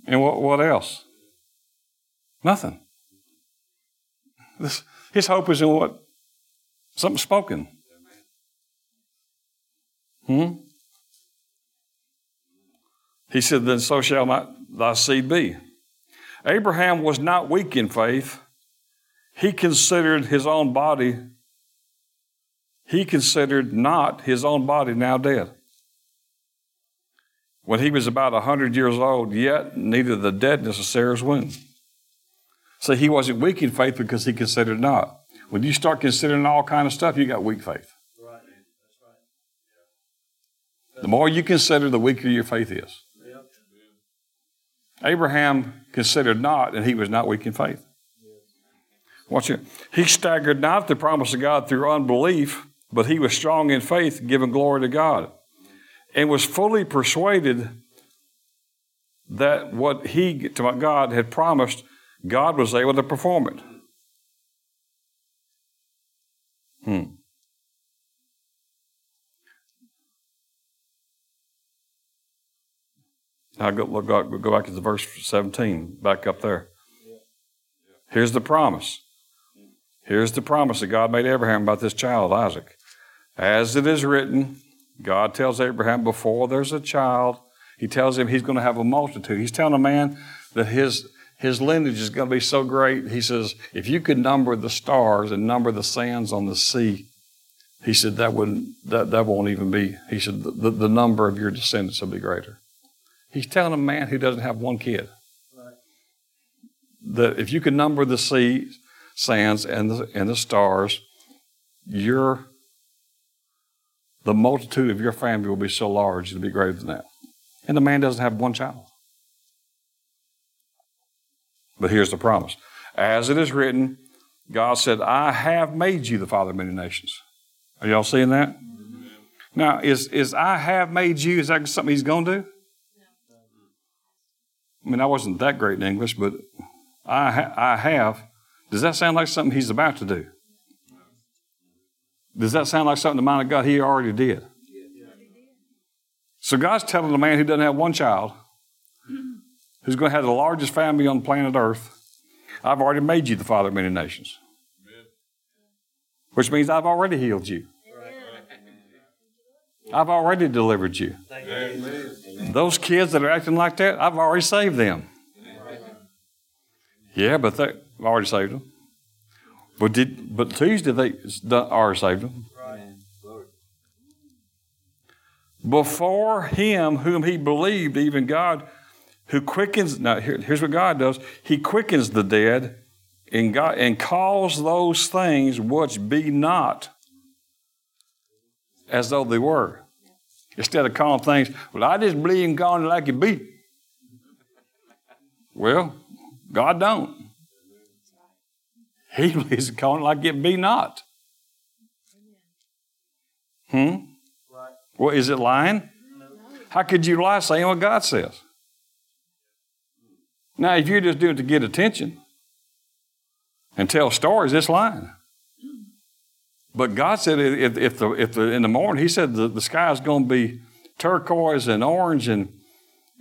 And what, what else? Nothing. This, his hope is in what? Something spoken. Hmm? He said, Then so shall my, thy seed be. Abraham was not weak in faith. he considered his own body, he considered not his own body now dead. When he was about a hundred years old, yet neither the deadness of Sarah's womb. So he wasn't weak in faith because he considered not. When you start considering all kind of stuff, you got weak faith. Right. That's right. The more you consider, the weaker your faith is. Abraham considered not, and he was not weak in faith. Watch it. He staggered not at the promise of God through unbelief, but he was strong in faith, giving glory to God, and was fully persuaded that what he, to God had promised, God was able to perform it. Hmm. Now go, go, go back to the verse 17, back up there. Here's the promise. Here's the promise that God made Abraham about this child, Isaac. As it is written, God tells Abraham before there's a child, he tells him he's going to have a multitude. He's telling a man that his his lineage is going to be so great. He says, if you could number the stars and number the sands on the sea, he said that wouldn't that, that won't even be. He said the, the number of your descendants will be greater. He's telling a man who doesn't have one kid right. that if you could number the sea, sands, and the and the stars, your the multitude of your family will be so large it'll be greater than that. And the man doesn't have one child. But here's the promise. As it is written, God said, I have made you the father of many nations. Are y'all seeing that? Now, is, is I have made you, is that something he's going to do? I mean, I wasn't that great in English, but I, ha- I have. Does that sound like something he's about to do? Does that sound like something the mind of God he already did? So God's telling the man who doesn't have one child, who's going to have the largest family on planet Earth, I've already made you the father of many nations. Which means I've already healed you. I've already delivered you. Those kids that are acting like that, I've already saved them. Yeah, but they, I've already saved them. But did but Tuesday they already saved them. Before him whom he believed, even God who quickens, now here, here's what God does He quickens the dead and, God, and calls those things which be not as though they were. Instead of calling things, well, I just believe in God like it be. Well, God don't. He believes in calling like it be not. Hmm? Well, is it lying? How could you lie saying what God says? Now, if you're just doing it to get attention and tell stories, it's lying. But God said if, if, the, if the, in the morning, He said the, the sky is going to be turquoise and orange and,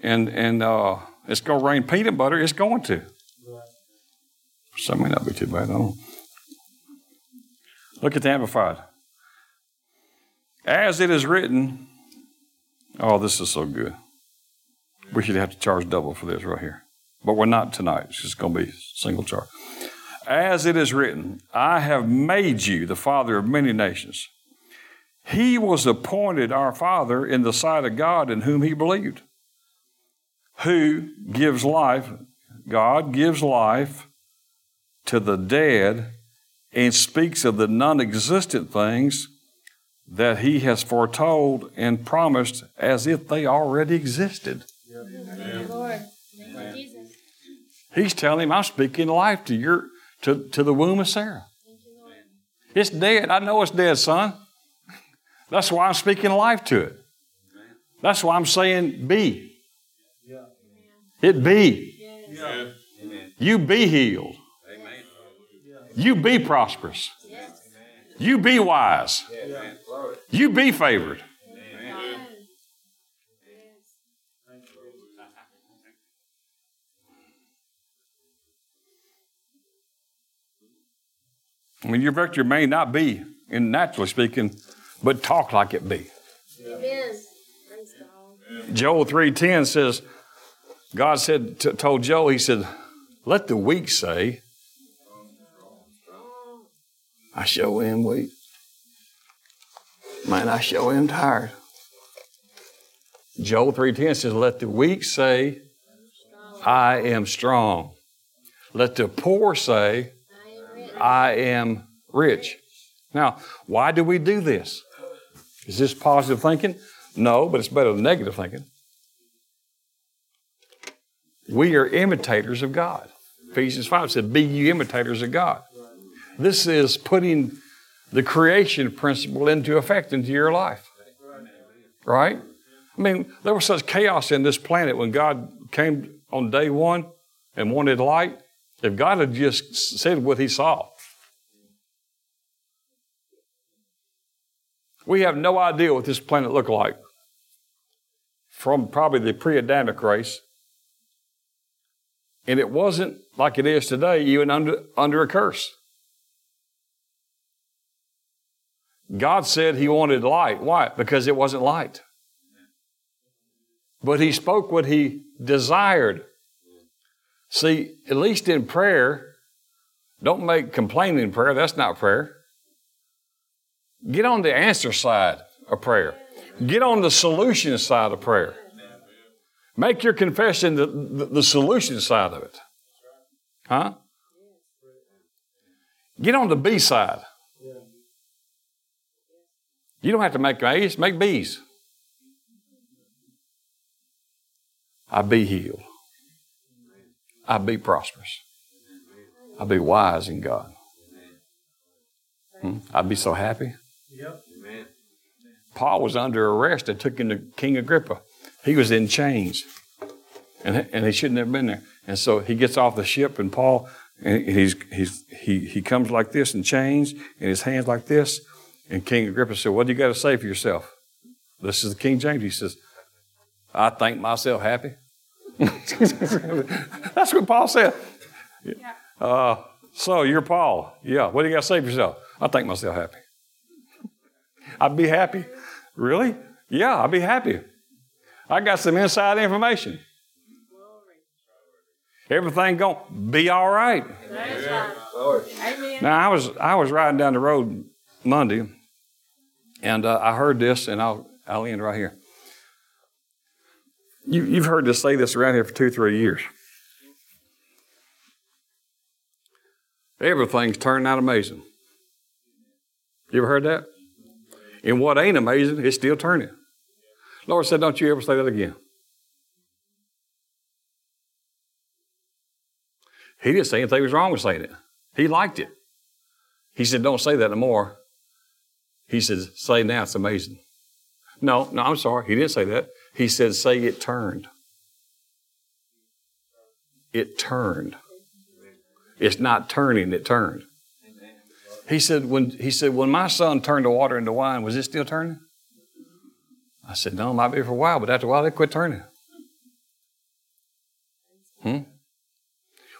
and, and uh, it's going to rain peanut butter, it's going to. Some may not be too bad. I don't Look at the Amplified. As it is written, oh, this is so good. We should have to charge double for this right here. But we're not tonight. It's just going to be single charge. As it is written, I have made you the father of many nations. He was appointed our father in the sight of God in whom he believed, who gives life, God gives life to the dead and speaks of the non existent things that he has foretold and promised as if they already existed. Amen. Amen. He's telling him, I'm speaking life to your to, to the womb of Sarah. It's dead. I know it's dead, son. That's why I'm speaking life to it. That's why I'm saying be. It be. You be healed. You be prosperous. You be wise. You be favored. I mean, your victory may not be, in naturally speaking, but talk like it be. Amen. Joel 3.10 says, God said, t- told Joel, he said, let the weak say, I show am weak. Man, I show him tired. Joel 3.10 says, Let the weak say, I am strong. Let the poor say, I am rich. Now, why do we do this? Is this positive thinking? No, but it's better than negative thinking. We are imitators of God. Ephesians 5 said, Be you imitators of God. This is putting the creation principle into effect into your life. Right? I mean, there was such chaos in this planet when God came on day one and wanted light. If God had just said what he saw, we have no idea what this planet looked like from probably the pre Adamic race. And it wasn't like it is today, even under, under a curse. God said He wanted light. Why? Because it wasn't light. But He spoke what He desired. See, at least in prayer, don't make complaining prayer. That's not prayer. Get on the answer side of prayer. Get on the solution side of prayer. Make your confession the, the, the solution side of it. Huh? Get on the B side. You don't have to make A's, make B's. I be healed. I be prosperous. I'd be wise in God. Hmm? I'd be so happy. Yep. Paul was under arrest. They took him to King Agrippa. He was in chains, and, and he shouldn't have been there. And so he gets off the ship, and Paul, and he's, he's, he, he comes like this in chains, and his hands like this. And King Agrippa said, What do you got to say for yourself? This is the King James. He says, I think myself happy. That's what Paul said. Uh, so you're Paul. Yeah. What do you got to say for yourself? I think myself happy. I'd be happy. Really? Yeah, I'd be happy. I got some inside information. Everything going to be all right. Now I was I was riding down the road Monday, and uh, I heard this, and I'll I'll end right here. You, you've heard us say this around here for two three years. Everything's turning out amazing. You ever heard that? And what ain't amazing, it's still turning. Lord said, Don't you ever say that again. He didn't say anything was wrong with saying it. He liked it. He said, Don't say that no more. He said, Say now, it's amazing. No, no, I'm sorry. He didn't say that. He said, Say it turned. It turned. It's not turning, it turned. He said, when, he said, when my son turned the water into wine, was it still turning? I said, no, it might be for a while, but after a while, they quit turning. Hmm?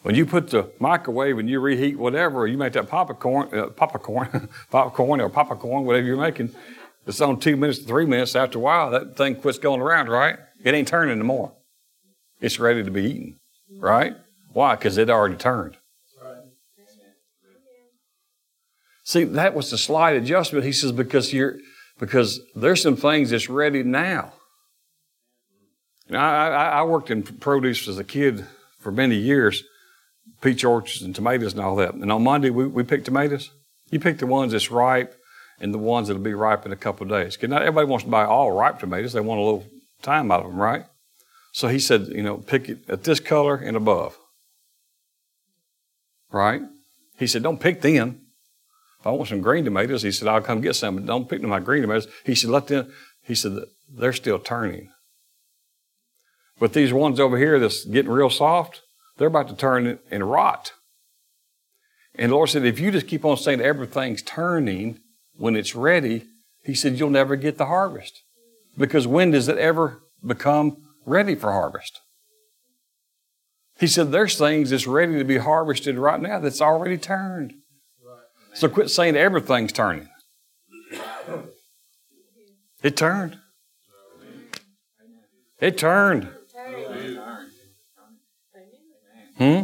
When you put the microwave and you reheat whatever, you make that popcorn, uh, popcorn, popcorn or popcorn, whatever you're making, it's on two minutes to three minutes. After a while, that thing quits going around, right? It ain't turning anymore. It's ready to be eaten, right? Why? Because it already turned. See, that was the slight adjustment. He says, because you're because there's some things that's ready now. I, I, I, worked in produce as a kid for many years, peach orchards and tomatoes and all that. And on Monday, we, we pick tomatoes. You pick the ones that's ripe and the ones that'll be ripe in a couple days. Because not everybody wants to buy all ripe tomatoes. They want a little time out of them, right? So he said, you know, pick it at this color and above. Right? He said, don't pick them. If I want some green tomatoes, he said, I'll come get some, but don't pick them my green tomatoes. He said, let them, he said, they're still turning. But these ones over here that's getting real soft, they're about to turn and rot. And the Lord said, if you just keep on saying everything's turning when it's ready, He said, you'll never get the harvest. Because when does it ever become ready for harvest? He said, there's things that's ready to be harvested right now that's already turned. So quit saying everything's turning. It turned. It turned. Hmm?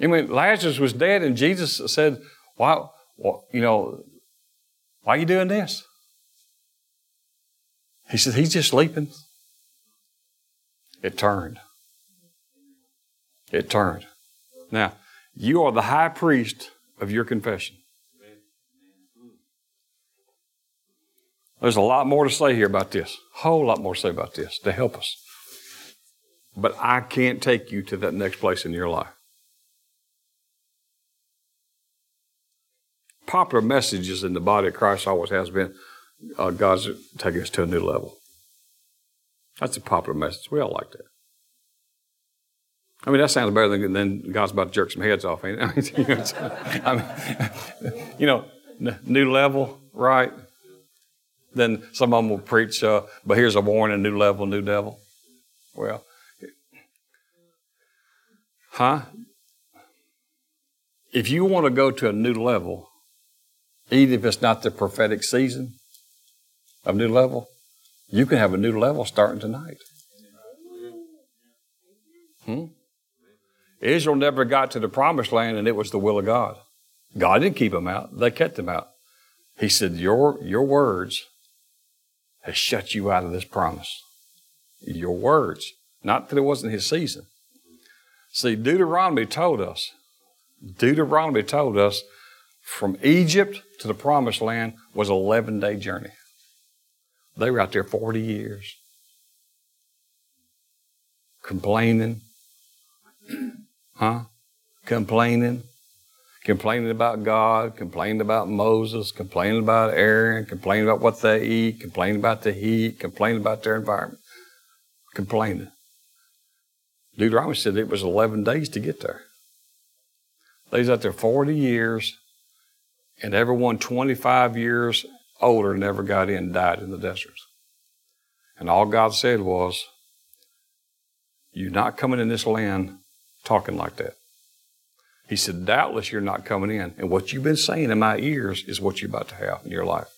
And when Lazarus was dead and Jesus said, Why, well, you know, why are you doing this? He said, He's just sleeping. It turned. It turned. Now, you are the high priest of your confession. There's a lot more to say here about this. A whole lot more to say about this to help us. But I can't take you to that next place in your life. Popular messages in the body of Christ always has been uh, God's taking us to a new level. That's a popular message. We all like that. I mean, that sounds better than, than God's about to jerk some heads off, ain't it? I mean, you know, new level, right? Then some of them will preach, uh, but here's a warning, new level, new devil. Well, huh? If you want to go to a new level, even if it's not the prophetic season of new level, you can have a new level starting tonight. Hmm? Israel never got to the promised land and it was the will of God. God didn't keep them out, they kept them out. He said, Your, your words has shut you out of this promise. Your words. Not that it wasn't his season. See, Deuteronomy told us, Deuteronomy told us from Egypt to the promised land was an 11 day journey. They were out there 40 years complaining, huh? Complaining, complaining about God, complaining about Moses, complaining about Aaron, complaining about what they eat, complaining about the heat, complaining about their environment, complaining. Deuteronomy said it was 11 days to get there. They was out there 40 years, and everyone 25 years older never got in, died in the desert. And all God said was, You're not coming in this land talking like that. He said, Doubtless you're not coming in. And what you've been saying in my ears is what you're about to have in your life.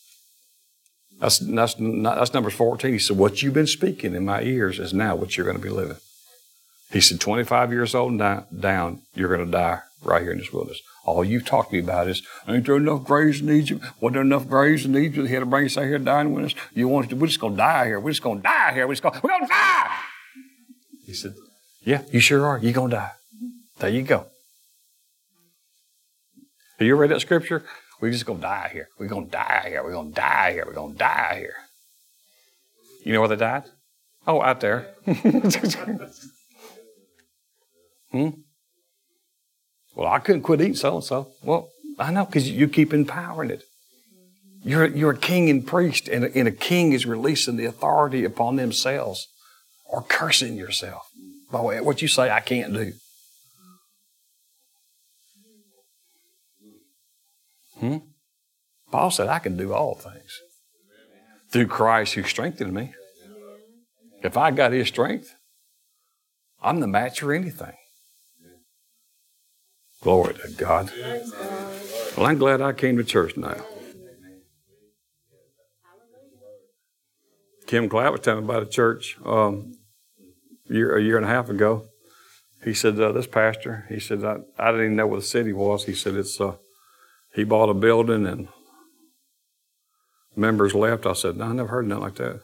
That's, that's, that's number 14. He said, What you've been speaking in my ears is now what you're going to be living. He said, 25 years old and down, you're going to die right here in this wilderness. All you've talked to me about is, ain't there enough graves in Egypt? Wasn't there enough graves in Egypt? He had to bring us out here dying with us. You want to, we're just going to die here. We're just going to die here. We're just going, we're going to die. He said, yeah, you sure are. You're going to die. There you go. Have you read that scripture? We're just going to die here. We're going to die here. We're going to die here. We're going to die here. You know where they died? Oh, out there. hmm? Well, I couldn't quit eating so and so. Well, I know because you keep empowering it. You're, you're a king and priest, and a, and a king is releasing the authority upon themselves or cursing yourself by what you say I can't do. Hmm? Paul said, I can do all things through Christ who strengthened me. If I got his strength, I'm the match for anything. Glory to God. Well, I'm glad I came to church now. Kim Clapp was telling me about a church um, year, a year and a half ago. He said, uh, this pastor, he said, I, I, didn't even know where the city was. He said, it's, uh, he bought a building and members left. I said, no, I never heard nothing like that.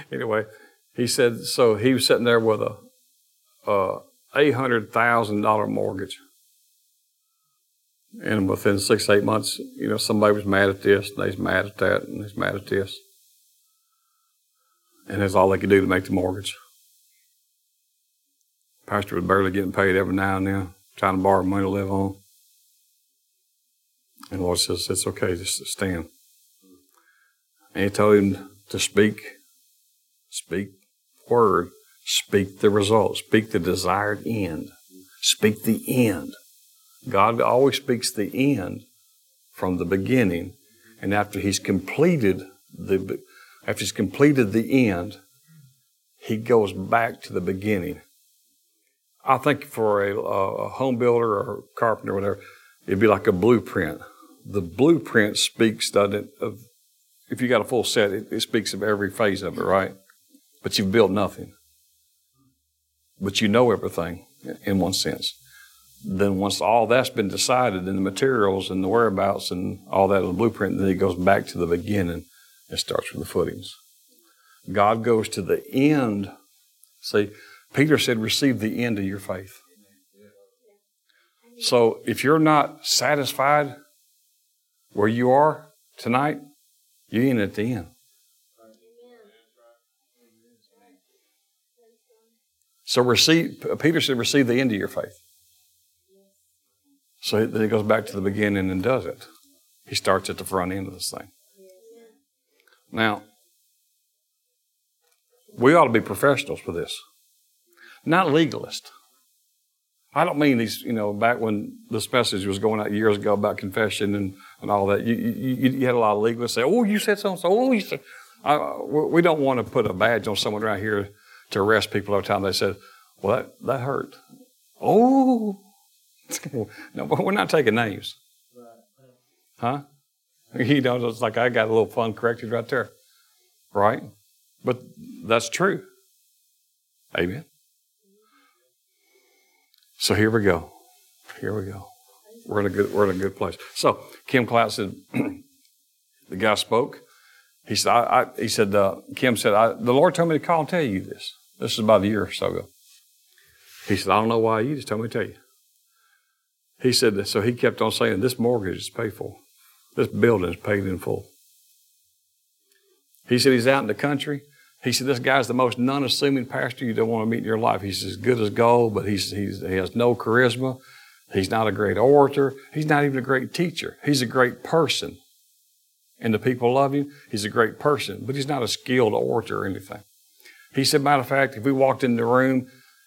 anyway, he said, so he was sitting there with a, uh, $800,000 mortgage. And within six, eight months, you know, somebody was mad at this, and they's mad at that, and they's mad at this. And that's all they could do to make the mortgage. Pastor was barely getting paid every now and then, trying to borrow money to live on. And Lord says, It's okay, just stand. And He told him to speak, speak word Speak the result. Speak the desired end. Speak the end. God always speaks the end from the beginning, and after He's completed the after He's completed the end, He goes back to the beginning. I think for a, a home builder or carpenter or whatever, it'd be like a blueprint. The blueprint speaks, doesn't of if you got a full set, it, it speaks of every phase of it, right? But you've built nothing but you know everything in one sense. then once all that's been decided and the materials and the whereabouts and all that in the blueprint, then he goes back to the beginning and starts with the footings. God goes to the end. See, Peter said, receive the end of your faith. So if you're not satisfied where you are tonight, you ain't at the end. So receive, Peter said, receive the end of your faith. So he goes back to the beginning and does it. He starts at the front end of this thing. Now, we ought to be professionals for this, not legalists. I don't mean these, you know, back when this message was going out years ago about confession and, and all that, you, you, you had a lot of legalists say, oh, you said so and so, oh, you said. I, we don't want to put a badge on someone right here to arrest people every time they said, well, that, that hurt. Oh, no, but we're not taking names. Huh? You know, it's like I got a little fun corrected right there. Right? But that's true. Amen. So here we go. Here we go. We're in a good we're in a good place. So Kim Clout said the guy spoke. He said I, I he said uh, Kim said the Lord told me to call and tell you this. This is about a year or so ago. He said I don't know why you just told me to tell you. He said so he kept on saying this mortgage is paid for. This building is paid in full. He said he's out in the country. He said, This guy's the most non assuming pastor you don't want to meet in your life. He's as good as gold, but he's, he's, he has no charisma. He's not a great orator. He's not even a great teacher. He's a great person. And the people love him. He's a great person, but he's not a skilled orator or anything. He said, Matter of fact, if we walked in the room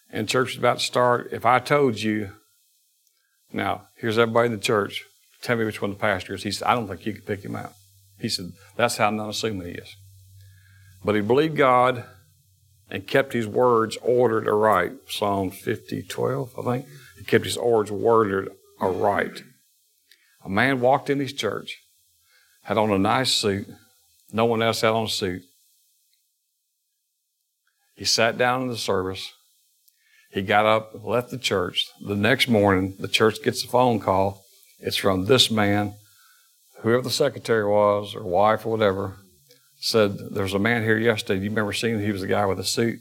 and church was about to start, if I told you, now, here's everybody in the church, tell me which one the pastor is. He said, I don't think you could pick him out. He said, That's how non assuming he is. But he believed God and kept his words ordered aright. Psalm 50, 12, I think. He kept his words worded aright. A man walked in his church, had on a nice suit. No one else had on a suit. He sat down in the service. He got up, left the church. The next morning, the church gets a phone call. It's from this man, whoever the secretary was, or wife, or whatever said, There's a man here yesterday. You remember seeing him? He was the guy with a suit.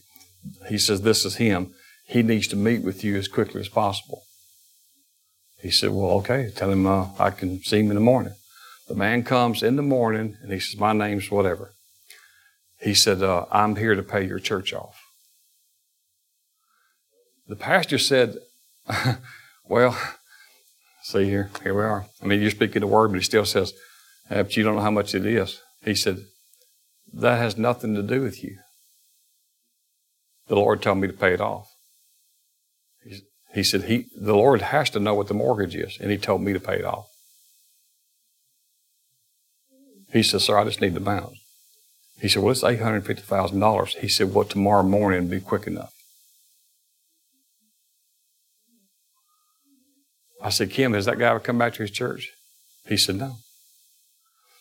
He says, This is him. He needs to meet with you as quickly as possible. He said, Well, okay. Tell him uh, I can see him in the morning. The man comes in the morning and he says, My name's whatever. He said, uh, I'm here to pay your church off. The pastor said, Well, see here, here we are. I mean, you're speaking the word, but he still says, But you don't know how much it is. He said, that has nothing to do with you. The Lord told me to pay it off. He, he said, he, The Lord has to know what the mortgage is, and He told me to pay it off. He said, Sir, I just need the balance. He said, Well, it's $850,000. He said, Well, tomorrow morning be quick enough. I said, Kim, has that guy ever come back to his church? He said, No.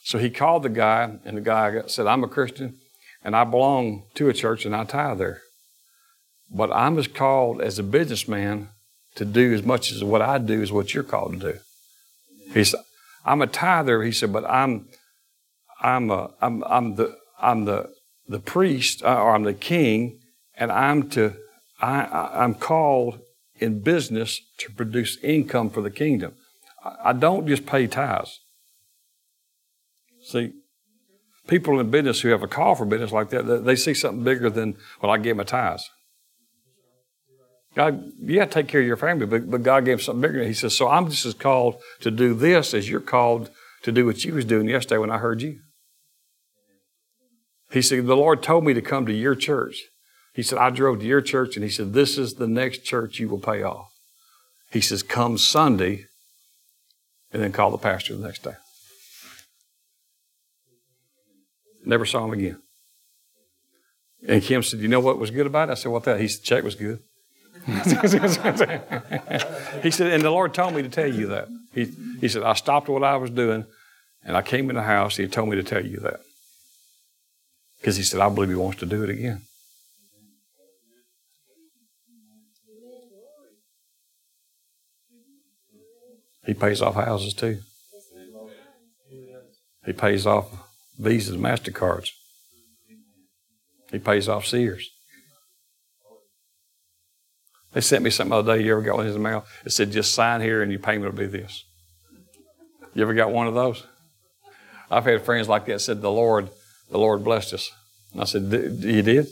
So he called the guy, and the guy said, I'm a Christian, and I belong to a church, and I tithe there. But I'm as called as a businessman to do as much as what I do is what you're called to do. He said, I'm a tither, he said, but I'm I'm a, I'm I'm the I'm the the priest uh, or I'm the king, and I'm to I I'm called in business to produce income for the kingdom. I don't just pay tithes. See, people in business who have a call for business like that, they see something bigger than, well, I gave my tithes. God, you got to take care of your family, but, but God gave something bigger. He says, so I'm just as called to do this as you're called to do what you was doing yesterday when I heard you. He said, the Lord told me to come to your church. He said, I drove to your church and he said, this is the next church you will pay off. He says, come Sunday and then call the pastor the next day. Never saw him again. And Kim said, You know what was good about it? I said, What that? He said, Check was good. he said, And the Lord told me to tell you that. He, he said, I stopped what I was doing and I came in the house. He told me to tell you that. Because he said, I believe he wants to do it again. He pays off houses too. He pays off Visas, MasterCards. He pays off Sears. They sent me something the other day. You ever got one in the mail? It said, just sign here and your payment will be this. You ever got one of those? I've had friends like that said, the Lord, the Lord blessed us. And I said, you did?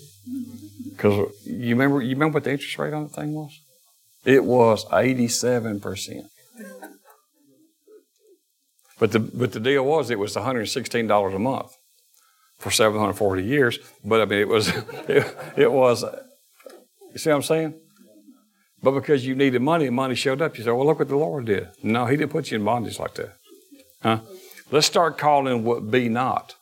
Because you remember, you remember what the interest rate on the thing was? It was 87%. But the, but the deal was it was $116 a month for 740 years. But I mean, it was, it, it was, you see what I'm saying? But because you needed money and money showed up, you said, well, look what the Lord did. No, He didn't put you in bondage like that. Huh? Let's start calling what be not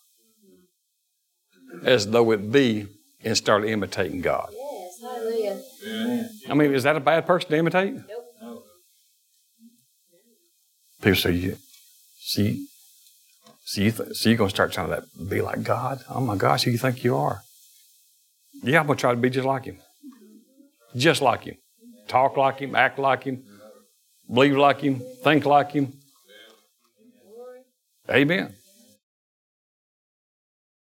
as though it be and start imitating God. Yes, hallelujah. I mean, is that a bad person to imitate? Nope. People say, you, see, see, you th- so you're going to start trying to be like God? Oh my gosh, who you think you are? Yeah, I'm going to try to be just like Him. Just like Him. Talk like Him, act like Him, believe like Him, think like Him. Amen.